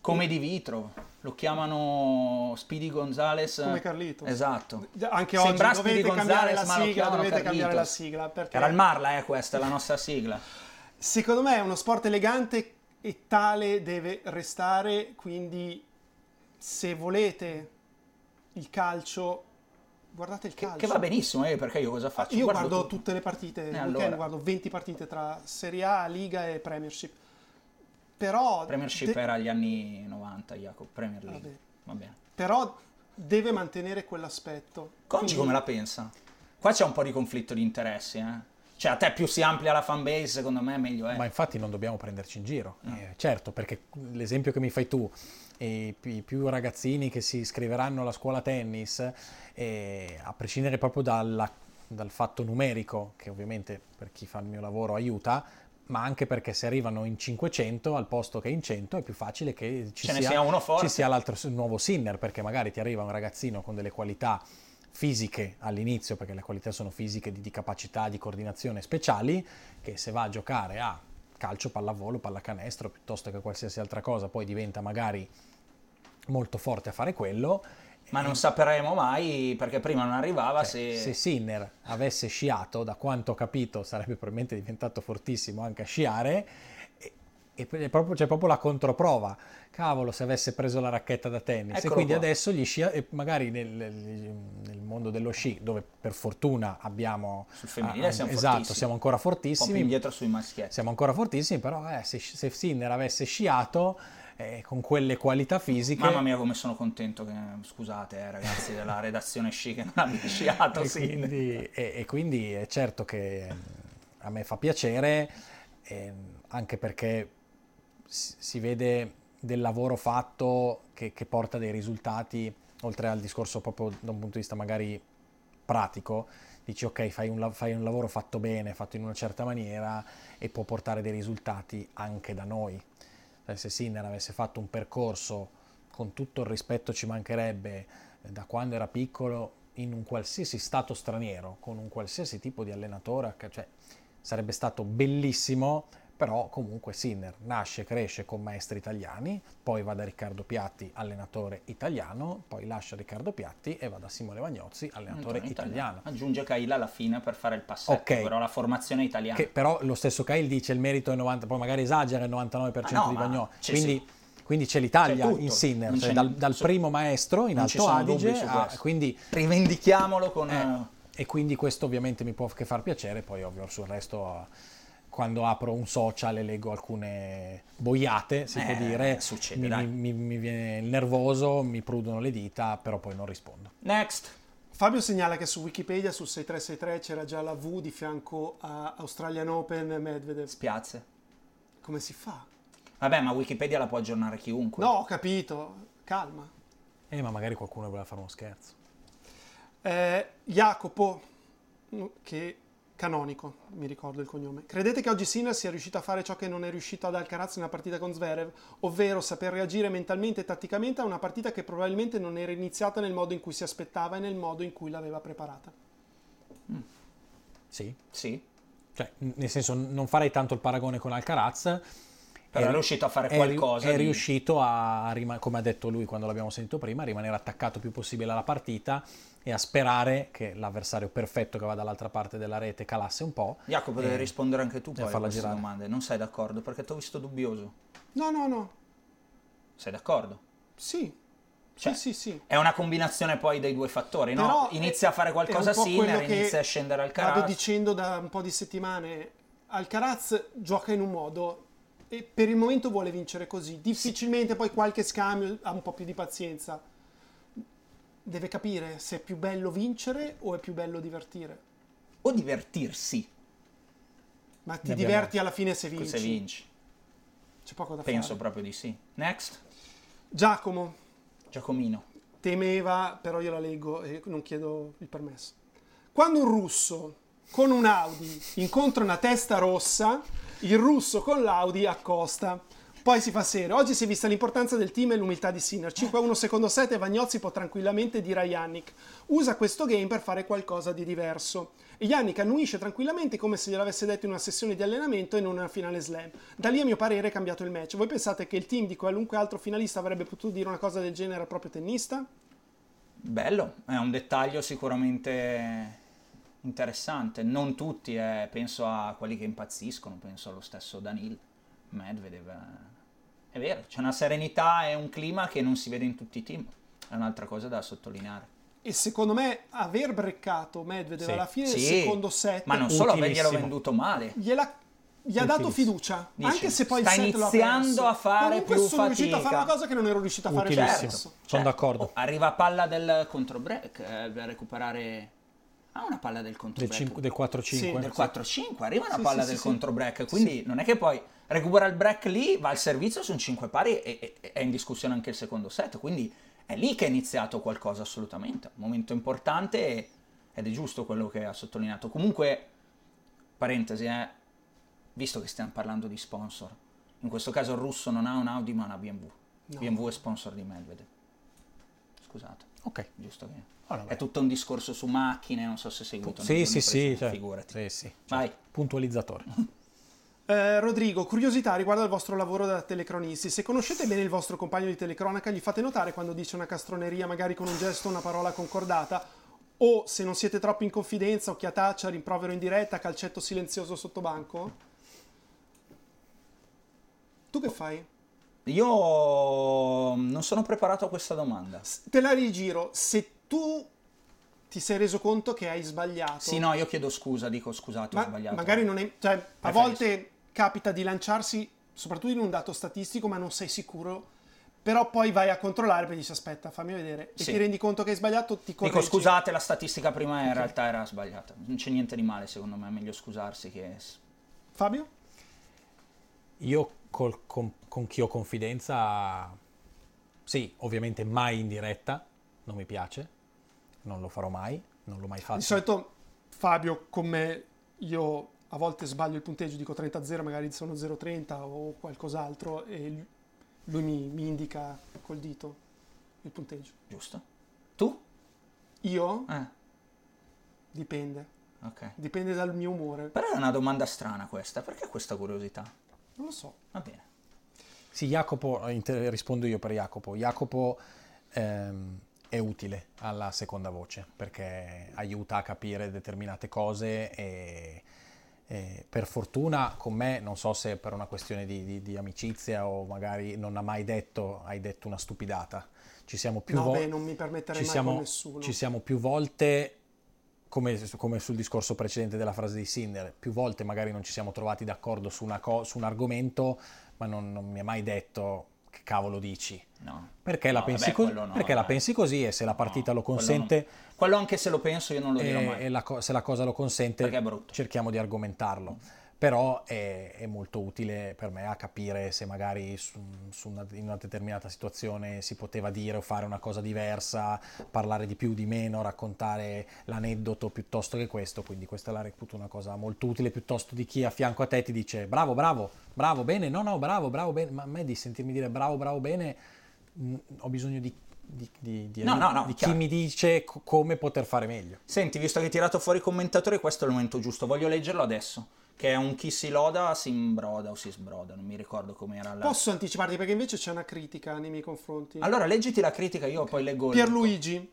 Come di vitro, lo chiamano Speedy Gonzales. Come Carlito. Esatto. Anche oggi Sembra dovete Speedy Gonzales, la sigla, dovete Carlitos. cambiare la sigla. Perché... Era il Marla, eh, questa la nostra sigla. Secondo me è uno sport elegante e tale deve restare, quindi se volete il calcio, guardate il calcio. Che, che va benissimo, eh, perché io cosa faccio? Io guardo, guardo tutte le partite, eh, allora. guardo 20 partite tra Serie A, Liga e Premiership. Però... Premiership de- era agli anni 90, Jacopo, Premier League. Vabbè. Va bene. Però deve mantenere quell'aspetto. Conci quindi... come la pensa? Qua c'è un po' di conflitto di interessi, eh? Cioè, a te più si amplia la fanbase, secondo me meglio è. Ma infatti non dobbiamo prenderci in giro. No. Eh, certo, perché l'esempio che mi fai tu, i più ragazzini che si iscriveranno alla scuola tennis, eh, a prescindere proprio dalla, dal fatto numerico, che ovviamente per chi fa il mio lavoro aiuta, ma anche perché se arrivano in 500 al posto che in 100 è più facile che ci, sia, sia, ci sia l'altro nuovo Sinner, perché magari ti arriva un ragazzino con delle qualità fisiche all'inizio, perché le qualità sono fisiche di, di, capacità di coordinazione speciali, che se va a giocare a calcio, pallavolo, pallacanestro, piuttosto che qualsiasi altra cosa, poi diventa magari molto forte a fare quello. Ma non sapremo mai perché prima non arrivava cioè, se... Se Sinner avesse sciato, da quanto ho capito, sarebbe probabilmente diventato fortissimo anche a sciare, e proprio, c'è proprio la controprova. Cavolo, se avesse preso la racchetta da tennis. Eccolo e quindi qua. adesso gli sci, e magari nel, nel, mondo dello sci, dove per fortuna abbiamo. Sul femminile ah, siamo esatto, fortissimi. siamo ancora fortissimi. Un po' indietro sui maschietti. Siamo ancora fortissimi, però eh, se, se Sinner avesse sciato. Eh, con quelle qualità fisiche. Mamma mia, come sono contento che. Scusate, eh, ragazzi della redazione sci che non abbia sciato. e, quindi, e, e, quindi, è certo che a me fa piacere, eh, anche perché si vede del lavoro fatto che, che, porta dei risultati, oltre al discorso proprio da un punto di vista magari pratico, dici ok, fai un, fai un lavoro fatto bene, fatto in una certa maniera e può portare dei risultati anche da noi. Cioè, se Sinner avesse fatto un percorso con tutto il rispetto ci mancherebbe da quando era piccolo in un qualsiasi stato straniero, con un qualsiasi tipo di allenatore, cioè, sarebbe stato bellissimo però comunque Sinner nasce, cresce con maestri italiani, poi va da Riccardo Piatti, allenatore italiano, poi lascia Riccardo Piatti e va da Simone Vagnozzi, allenatore italiano. italiano. Aggiunge Cail alla fine per fare il passetto, okay. però la formazione italiana. Che però lo stesso Cail dice il merito è 90, poi magari esagera il 99% ah no, di Vagnozzi, quindi... Sì. Quindi c'è l'Italia c'è in Sinner, cioè dal, dal primo maestro in Alto Adige, a, quindi rivendichiamolo con... Eh, e quindi questo ovviamente mi può che far piacere, poi ovvio sul resto quando apro un social e leggo alcune boiate, si eh, può dire, succede, mi, mi, mi, viene il nervoso, mi prudono le dita, però poi non rispondo. Next. Fabio segnala che su Wikipedia sul 6363 c'era già la V di fianco a Australian Open Medvedev. Spiazze. Come si fa? Vabbè, ma Wikipedia la può aggiornare chiunque. No, ho capito. Calma. Eh, ma magari qualcuno voleva fare uno scherzo. Eh, Jacopo, che Canonico, mi ricordo il cognome. Credete che oggi Sinner sia riuscito a fare ciò che non è riuscito ad Alcaraz nella partita con Zverev, ovvero saper reagire mentalmente e tatticamente a una partita che probabilmente non era iniziata nel modo in cui si aspettava e nel modo in cui l'aveva preparata? Mm. Sì. Sì. Cioè, nel senso, non farei tanto il paragone con Alcaraz, però è, riuscito a fare qualcosa. È, di... riuscito a, come ha detto lui quando l'abbiamo sentito prima, a rimanere attaccato il più possibile alla partita e a sperare che l'avversario perfetto che va dall'altra parte della rete calasse un po'. Jacopo, devi rispondere anche tu poi a queste girare. domande. Non sei d'accordo? Perché ti ho visto dubbioso. No, no, no. Sei d'accordo? Sì. Cioè, sì, sì, sì. È una combinazione poi dei due fattori, no? Però inizia a fare qualcosa Sinner, inizia a scendere al Caraz. Vado dicendo da un po' di settimane, Alcaraz gioca in un modo e per il momento vuole vincere così. Difficilmente poi qualche scambio ha un po' più di pazienza. deve capire se è più bello vincere o è più bello divertire. O divertirsi Ma ti Ne abbiamo- diverti alla fine se vinci. se vinci. C'è poco da Penso fare. proprio di sì. Next, Giacomo Giacomino. temeva, però io la leggo e non chiedo il permesso. Quando un russo con un Audi incontra una testa rossa, il russo con l'Audi accosta. Poi si fa serio. Oggi si è vista l'importanza del team e l'umiltà di Sinner. 5-1 secondo 7 Vagnozzi può tranquillamente dire a Yannick usa questo game per fare qualcosa di diverso. E Yannick annuisce tranquillamente come se gliel'avesse detto in una sessione di allenamento e non in una finale slam. Da lì a mio parere è cambiato il match. Voi pensate che il team di qualunque altro finalista avrebbe potuto dire una cosa del genere al proprio tennista? Bello, è un dettaglio sicuramente interessante. Non tutti, eh, penso a quelli che impazziscono, penso allo stesso Danil, Medvedev. È vero, c'è una serenità e un clima che non si vede in tutti i team. È un'altra cosa da sottolineare. E secondo me aver breccato Medvedev Sì. alla fine del Sì, secondo set ma non solo averglielo venduto male. gliela- gli ha dato fiducia. Dici, anche se poi sta il set lo ha iniziando a fare Comunque più sono riuscito a fare fatica. una cosa che non ero riuscito a fare Utilissimo. perso. Sono Certo. d'accordo. Oh, arriva palla del controbreak eh, per recuperare... Ah, una palla del Del, controbreak. del 4-5. del 4-5, arriva una Sì, palla sì, del sì, contro break, quindi non è che poi recupera il break lì, va al servizio su un 5 pari e, e- e- è in discussione anche il secondo set, quindi è lì che è iniziato qualcosa assolutamente, un momento importante e- ed è giusto quello che ha sottolineato. Comunque, parentesi, eh, visto che stiamo parlando di sponsor, in questo caso il russo non ha un Audi ma una BMW, BMW è sponsor di Medvedev. Scusate, Ok. giusto che... Vabbè. è tutto un discorso su macchine, non so se hai seguito. Sì, sì, sì, cioè, figurati. sì, sì, Vai. cioè, puntualizzatore. Eh, Rodrigo, curiosità riguardo al vostro lavoro da telecronisti. Se conoscete bene il vostro compagno di telecronaca, gli fate notare quando dice una castroneria, magari con un gesto o una parola concordata, o se non siete troppo in confidenza, occhiataccia, rimprovero in diretta, calcetto silenzioso sotto banco? Tu che fai? Io non sono preparato a questa domanda. Te la rigiro, se tu ti sei reso conto che hai sbagliato, Sì, no, io chiedo scusa, dico scusate, ho ma sbagliato. magari non è... Cioè, a Preferisco. volte capita di lanciarsi, soprattutto in un dato statistico, ma non sei sicuro, però poi vai a controllare e dici aspetta, fammi vedere, e Sì. ti rendi conto che hai sbagliato, ti correggi. Dico scusate, la statistica prima in realtà era sbagliata. Non c'è niente di male, secondo me, è meglio scusarsi che... Fabio? Io col- con, con chi ho confidenza, sì, ovviamente mai in diretta, non mi piace, non lo farò mai, non l'ho mai fatto. Di solito Fabio con me, io a volte sbaglio il punteggio, dico 30-0, magari sono 0-30 o qualcos'altro, e lui- mi, mi indica col dito il punteggio. Giusto? Tu? Io? Eh, Dipende. ok. Dipende dal mio umore. Però è una domanda strana questa, perché questa curiosità? Non lo so. Va bene. Sì, Jacopo, eh, rispondo io per Jacopo. Jacopo ehm, è utile alla seconda voce perché aiuta a capire determinate cose e, e per fortuna con me, non so se per una questione di, di- di amicizia o magari non ha mai detto, hai detto una stupidata. Ci siamo più No, vo- beh, non mi permetterei ci mai siamo, con nessuno. Ci siamo più volte, come, come sul discorso precedente della frase di Sinner, più volte magari non ci siamo trovati d'accordo su, una co- su un argomento, ma non, non mi ha mai detto che cavolo dici. No. Perché, la, No, pensi, vabbè, co- quello no, perché la dai. pensi così e se la partita lo quello consente non- Quello anche se lo penso io non lo dirò e, mai. e la co- se la cosa lo consente cerchiamo di argomentarlo. Però è, è molto utile per me a capire se magari su, su una, in una determinata situazione si poteva dire o fare una cosa diversa, parlare di più, di meno, raccontare l'aneddoto piuttosto che questo. Quindi questa la reputo una cosa molto utile piuttosto di chi a fianco a te ti dice bravo, bravo, bravo, bene, no, no, bravo, bravo, bene. Ma a me di sentirmi dire bravo, bravo, bene, mh, ho bisogno di, di- di- di- No, no, no, di chi mi dice co- come poter fare meglio. Senti, visto che hai tirato fuori i commentatori, questo è il momento giusto. Voglio leggerlo adesso. Che è un chi si loda si imbroda o si sbroda, non mi ricordo com'era la... Posso anticiparti perché invece c'è una critica nei miei confronti. Allora, leggiti la critica, io poi leggo... Pierluigi.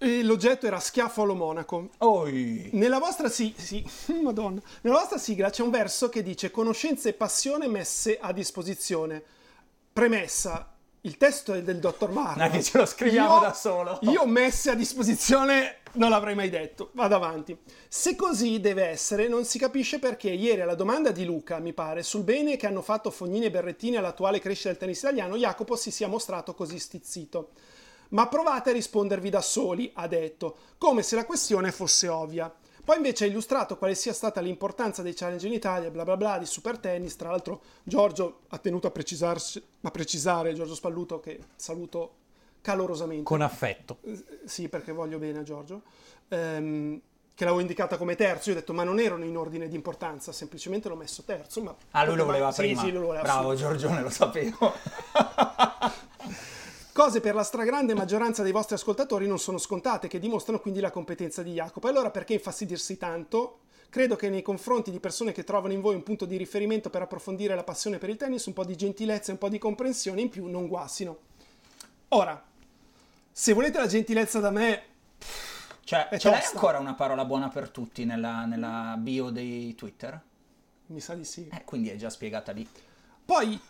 E l'oggetto era schiaffo allo monaco. Oi! Nella vostra, si- sì, Madonna. Nella vostra sigla c'è un verso che dice conoscenza e passione messe a disposizione. Premessa, il testo è del dottor Marra. Dai, che ce lo scriviamo da solo. Io messe a disposizione non l'avrei mai detto. Vado avanti. Se così deve essere, non si capisce perché ieri alla domanda di Luca, mi pare, sul bene che hanno fatto Fognini e Berrettini all'attuale crescita del tennis italiano, Jacopo si sia mostrato così stizzito. Ma provate a rispondervi da soli, ha detto, come se la questione fosse ovvia. Poi invece ha illustrato quale sia stata l'importanza dei challenge in Italia, bla bla bla, di super tennis. Tra l'altro Giorgio ha tenuto a, a precisare, Giorgio Spalluto, che saluto calorosamente. Con affetto. Eh, Sì, perché voglio bene a Giorgio. Ehm, che l'avevo indicata come terzo, io ho detto ma non erano in ordine di importanza, semplicemente l'ho messo terzo. Ma Ah, lui lo voleva sì, prima. Sì, lo voleva Bravo subito. Giorgione, lo sapevo. Cose per la stragrande maggioranza dei vostri ascoltatori non sono scontate, che dimostrano quindi la competenza di Jacopo. E allora perché infastidirsi tanto? Credo che nei confronti di persone che trovano in voi un punto di riferimento per approfondire la passione per il tennis, un po' di gentilezza e un po' di comprensione in più non guassino. Ora, se volete la gentilezza da me, Cioè, ce l'hai ancora una parola buona per tutti nella, nella bio dei Twitter? mi sa di sì. Eh, quindi è già spiegata lì. Poi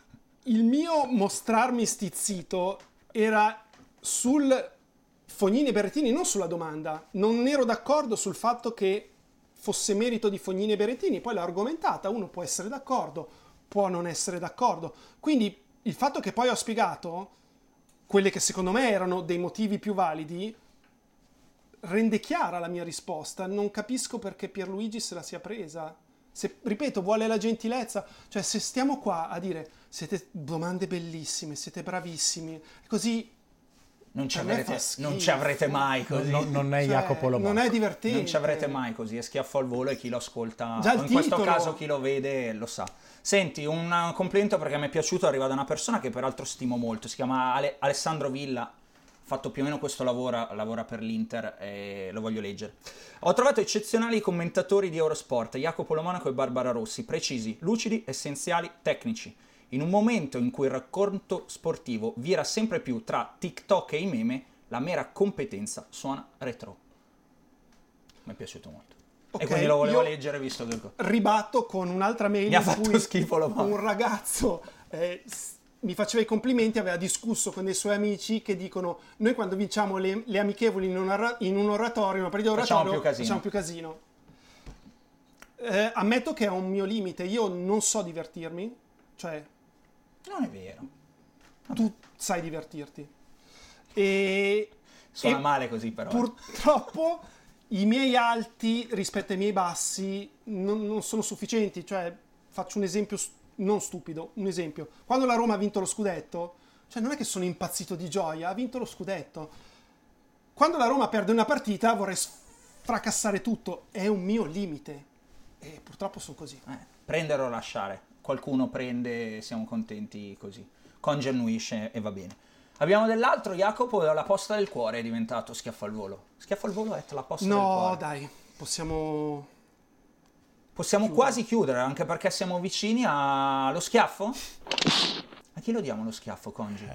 il mio mostrarmi stizzito era sul Fognini e Berrettini, non sulla domanda. Non ero d'accordo sul fatto che fosse merito di Fognini e Berrettini, poi l'ho argomentata, uno può essere d'accordo, può non essere d'accordo. Quindi il fatto che poi ho spiegato quelle che secondo me erano dei motivi più validi rende chiara la mia risposta. Non capisco perché Pierluigi se la sia presa. Se, ripeto, vuole la gentilezza, cioè se stiamo qua a dire siete domande bellissime, siete bravissimi, così Non ci, avrete, non ci avrete mai così. Non, non è cioè, Jacopo Lombardo. non è divertente. Non ci avrete mai così, è schiaffo al volo e chi lo ascolta, Già in questo titolo. caso chi lo vede lo sa. Senti, un complimento perché mi è piaciuto, arriva da una persona che peraltro stimo molto, si chiama Ale- Alessandro Villa, ha fatto più o meno questo lavoro, lavora per l'Inter e lo voglio leggere. Ho trovato eccezionali commentatori di Eurosport, Jacopo Lomonaco e Barbara Rossi, precisi, lucidi, essenziali, tecnici. In un momento in cui il racconto sportivo vira sempre più tra TikTok e i meme, la mera competenza suona retro. Mi è piaciuto molto. Ok, e quindi lo volevo leggere visto che... ribatto con un'altra mail Mi ha fatto cui schifo Lombardo. un ragazzo eh, mi faceva i complimenti, aveva discusso con dei suoi amici che dicono noi quando vinciamo le, le amichevoli in un, ora- in un oratorio, una partita Facciamo oratorio, più facciamo più casino. Eh, ammetto che è un mio limite, io non so divertirmi, cioè Non è vero. tu sai divertirti. E, Suona e male così però. eh. purtroppo i miei alti rispetto ai miei bassi non, non sono sufficienti. Cioè, faccio un esempio non stupido, un esempio. Quando la Roma ha vinto lo scudetto, cioè non è che sono impazzito di gioia, ha vinto lo scudetto. Quando la Roma perde una partita vorrei fracassare tutto, è un mio limite. E purtroppo sono così. Eh, prendere o lasciare. Qualcuno prende siamo contenti così. Congenuisce e va bene. Abbiamo dell'altro, Jacopo, la posta del cuore è diventato schiaffo al volo. Schiaffo al volo è la posta del No, cuore. dai, possiamo... Possiamo quasi chiudere, anche perché siamo vicini allo schiaffo? A chi lo diamo lo schiaffo, Congi?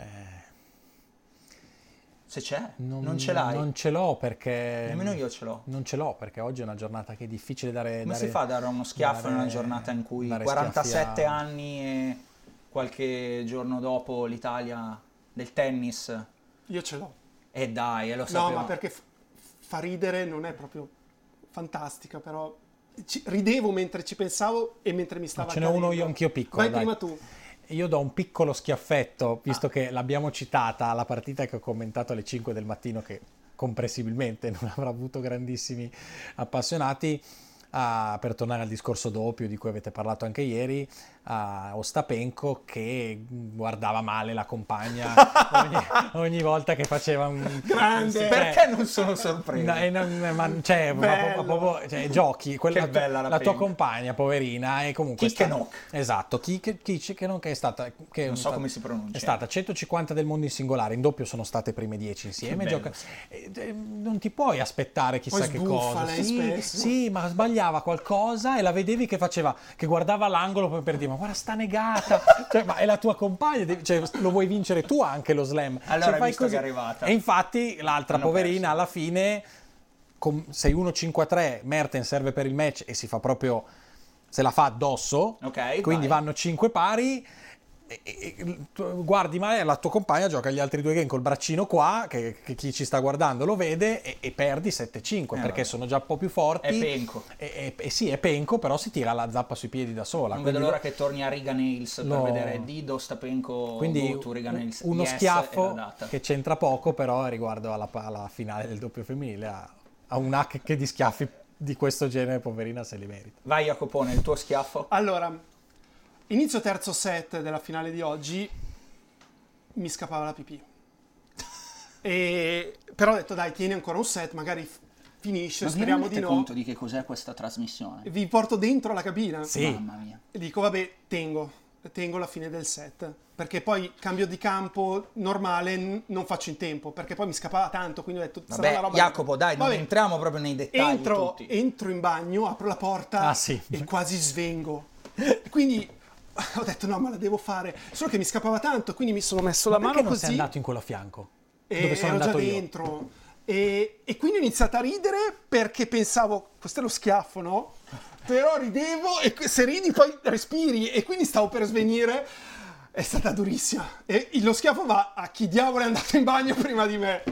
Se c'è, non, ce l'hai. Eh, Non ce l'ho perché... Nemmeno io ce l'ho. Non ce l'ho perché oggi è una giornata che è difficile dare... Come dare- si fa a dare uno schiaffo in una dare- giornata in cui dare 47 schiaffi a- anni e qualche giorno dopo l'Italia del tennis? Io ce l'ho. E dai, e lo No, sapevo. ma perché f- fa ridere, non è proprio fantastica, però ci- ridevo mentre ci pensavo e mentre mi stava Ce n'è uno io anch'io piccolo. Vai dai. prima tu. Io do un piccolo schiaffetto, visto Ah. che l'abbiamo citata alla partita che ho commentato alle 5 del mattino, che comprensibilmente non avrà avuto grandissimi appassionati. Ah, per tornare al discorso doppio di cui avete parlato anche ieri, a Ostapenko che guardava male la compagna ogni, ogni volta che faceva un Grande! cioè, Perché non sono sorpreso? No, non- ma, cioè, ma proprio- cioè, giochi, quella, Che bella la la tua compagna, poverina, e comunque... Knock. Esatto, che è stata... Che Non so stata- come si pronuncia. È stata 150 del mondo in singolare, in doppio sono state prime 10 insieme. Gioca- eh, non ti puoi aspettare chissà Poi che cosa. Sì, sì, ma sbagliava qualcosa e la vedevi che faceva, che guardava l'angolo poi per dire, ma guarda sta negata, cioè, ma è la tua compagna, cioè, lo vuoi vincere tu anche lo slam. Allora, Se hai fai che è arrivata. E infatti l'altra Hanno poverina perso. alla fine con 6-1-5-3 Merten serve per il match e si fa proprio se la fa addosso Ok, quindi vai. vanno 5 pari guardi male la tua compagna gioca gli altri due game col braccino qua che, che chi ci sta guardando lo vede e, e perdi 7-5 perché vabbè. sono già un po' più forti È penco. e, e- e sì è penco però si tira la zappa sui piedi da sola Non quindi vedo l'ora che torni a Riga Nails No. per vedere Dido, Stapenko, quindi go to Riga Nails. uno Yes, schiaffo che c'entra poco però riguardo alla, alla finale del doppio femminile a, a un hack che di schiaffi di questo genere poverina se li merita Vai Jacopone, il tuo schiaffo. Allora, inizio terzo set della finale di oggi, mi scappava la pipì. E, però ho detto, dai, tieni ancora un set, magari f- finisce, Ma vi speriamo di no. conto di che cos'è questa trasmissione? Vi porto dentro la cabina. Sì. Mamma mia. E dico, vabbè, tengo, tengo la fine del set. Perché poi cambio di campo normale n- non faccio in tempo, perché poi mi scappava tanto, quindi ho detto, sarà Vabbè, una roba... Jacopo, dai, non Vabbè, entriamo proprio nei dettagli entro, tutti. entro in bagno, apro la porta Ah, sì. e quasi svengo. Quindi ho detto no, ma la devo fare. Solo che mi scappava tanto, quindi mi sono messo la Ma perché mano non così sei andato in quello a fianco e dove sono ero già io dentro. E, e quindi ho iniziato a ridere perché pensavo, questo è lo schiaffo, no? Però ridevo e se ridi poi respiri e quindi stavo per svenire. È stata durissima. E lo schiaffo va a chi diavolo è andato in bagno prima di me.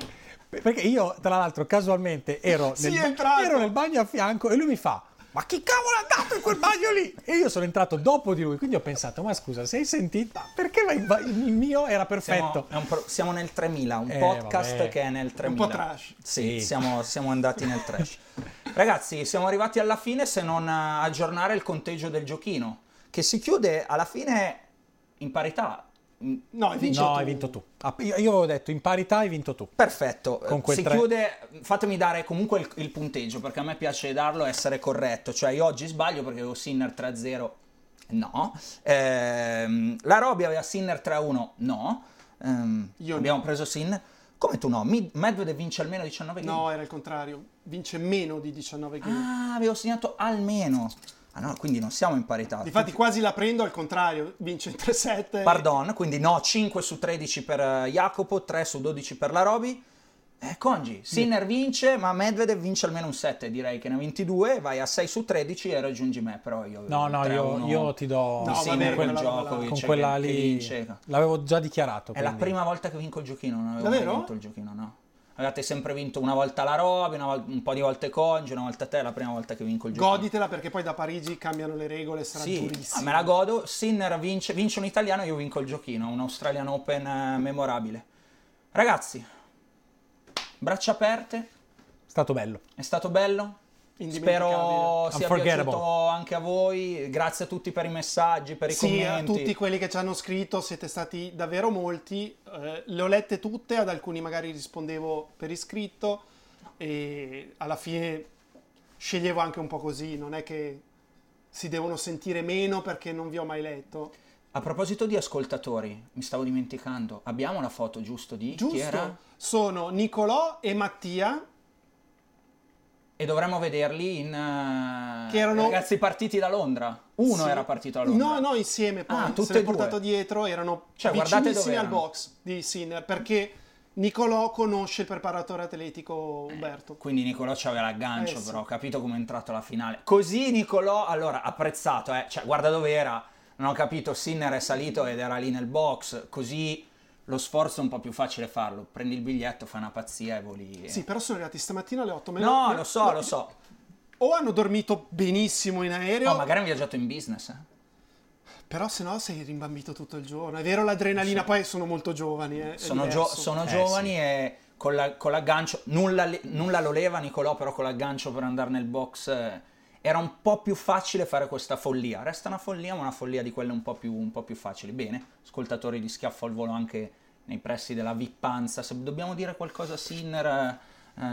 Perché io, tra l'altro, casualmente ero nel, entrato. ero nel bagno a fianco e lui mi fa: Ma chi cavolo è andato in quel bagno lì? E io sono entrato dopo di lui, quindi ho pensato: Ma scusa, sei sentita? Perché ba- il mio era perfetto? Siamo, pro- siamo nel 3000, un Eh, podcast vabbè. che è nel 3000. Un po' trash. Sì, Sì. Siamo, siamo andati nel trash. Ragazzi, siamo arrivati alla fine se non eh, aggiornare il conteggio del giochino, che si chiude alla fine in parità. No, hai vinto No, tu. hai vinto tu. Ah, Io, io avevo detto in parità hai vinto tu. Perfetto, Con quel si tre- chiude, fatemi dare comunque il, il punteggio perché a me piace darlo e essere corretto, cioè io oggi sbaglio perché avevo Sinner 3-0, no, Ehm, la Roby aveva Sinner 3-1, no, Ehm, Io abbiamo no. preso Sinner, come tu no, Mid- Medvedev vince almeno 19 game? No, era il contrario. Vince meno di 19 game. Ah, avevo segnato almeno, ah no, quindi non siamo in parità. Difatti quasi la prendo al contrario, vince in 3-7. Pardon, quindi no, 5 su 13 per eh, Jacopo, 3 su 12 per la Roby. Eh, Congi, Sinner vince, ma Medvedev vince almeno un 7, direi che ne ha 22, vai a 6 su 13 e raggiungi me, però io... No, no, io, 3-1 io ti do. No, Sinner là. Djokovic, con quella lì. L'avevo già dichiarato. È la quindi. prima volta che vinco il giochino, non avevo Davvero? mai vinto il giochino, no. Avevate sempre vinto una volta la Roby, una vol- un po' di volte Congi, una volta te, è la prima volta che vinco il giochino. Goditela perché poi da Parigi cambiano le regole, sarà Sì, durissimo. ah, me la godo. Sinner vince, vince un italiano, io vinco il giochino. Un Australian Open eh, memorabile. Ragazzi, braccia aperte, È stato bello. è stato bello. Spero sia piaciuto anche a voi. Grazie a tutti per i messaggi, per i Sì, a commenti. tutti quelli che ci hanno scritto, siete stati davvero molti. Eh, le ho lette tutte, ad alcuni magari rispondevo per iscritto e alla fine sceglievo anche un po' così, non è che si devono sentire meno perché non vi ho mai letto. A proposito di ascoltatori, mi stavo dimenticando. Abbiamo la foto giusto di chi era? Giusto? Sono Nicolò e Mattia E dovremmo vederli in eh, Che erano- ragazzi partiti da Londra. Uno Sì. era partito da Londra. No, no, insieme poi. Ah, l'hai e due. portato dietro, erano Cioè, guardate vicinissimi al box di Sinner, perché Nicolò conosce il preparatore atletico Umberto. Quindi Nicolò c'aveva l'aggancio, Eh, sì. però ho capito come è entrato alla finale. Così Nicolò, allora, apprezzato, eh. Cioè, guarda dove era. Non ho capito, Sinner è salito ed era lì nel box. Così lo sforzo è un po' più facile farlo. Prendi il biglietto, fai una pazzia e voli. Sì, però sono arrivati stamattina alle 8. No, lo so, lo so. O hanno dormito benissimo in aereo, No, magari hanno viaggiato in business. eh. però se no sei rimbambito tutto il giorno. È vero l'adrenalina, poi sono molto giovani. eh, Sono, gio- sono Eh, giovani e con, la- con l'aggancio, nulla, nulla lo leva Nicolò, però con l'aggancio per andare nel box eh, era un po' più facile fare questa follia. Resta una follia, ma una follia di quelle un po' più, un po' più facili. Bene, ascoltatori di Schiaffo al Volo anche nei pressi della Vippanza. Se dobbiamo dire qualcosa a Sinner, eh, eh,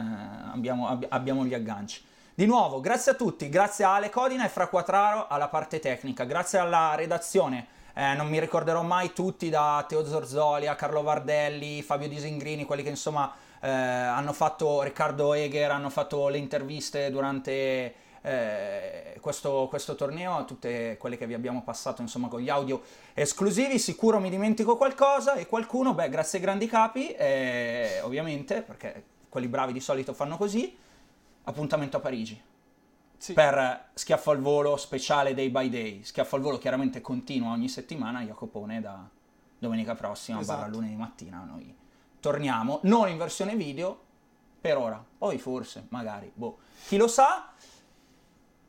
abbiamo, ab- abbiamo gli agganci. Di nuovo, grazie a tutti, grazie a Ale Codina e Fra Quattraro alla parte tecnica, grazie alla redazione. Eh, non mi ricorderò mai tutti da Teo Zorzoli a Carlo Vardelli, Fabio Disingrini, quelli che insomma eh, hanno fatto, Riccardo Egher, hanno fatto le interviste durante eh, questo, questo torneo, tutte quelle che vi abbiamo passato insomma con gli audio esclusivi, sicuro mi dimentico qualcosa e qualcuno, beh grazie ai grandi capi, eh, ovviamente, perché quelli bravi di solito fanno così, appuntamento a Parigi. Sì. per Schiaffo al Volo speciale Day by Day. Schiaffo al Volo chiaramente continua ogni settimana, Jacopone da domenica prossima, Esatto. barra lunedì mattina, noi torniamo, non in versione video, per ora, poi forse, magari, boh, chi lo sa.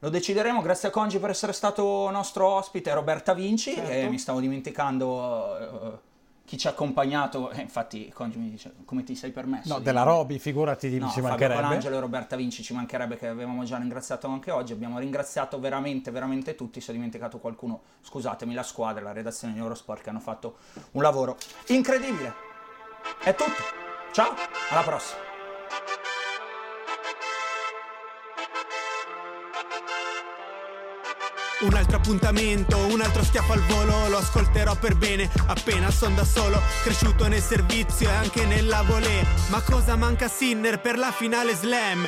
Lo decideremo, grazie a Congi per essere stato nostro ospite, Roberta Vinci, Certo. e mi stavo dimenticando eh, chi ci ha accompagnato, e infatti Congi mi dice come ti sei permesso? No, di- della Roby, figurati, No, ci Fabio mancherebbe. Colangelo e Roberta Vinci ci mancherebbe che avevamo già ringraziato anche oggi, abbiamo ringraziato veramente, veramente tutti, se ho dimenticato qualcuno, scusatemi, la squadra, la redazione di Eurosport che hanno fatto un lavoro incredibile. È tutto, ciao, alla prossima. Un altro appuntamento, un altro schiaffo al volo, lo ascolterò per bene, appena son da solo, cresciuto nel servizio e anche nella volée. Ma cosa manca Sinner per la finale slam?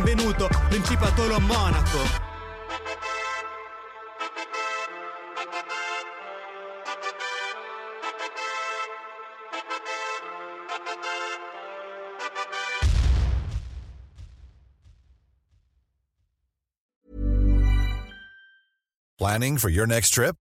Principatolo Monaco. Planning for your next trip?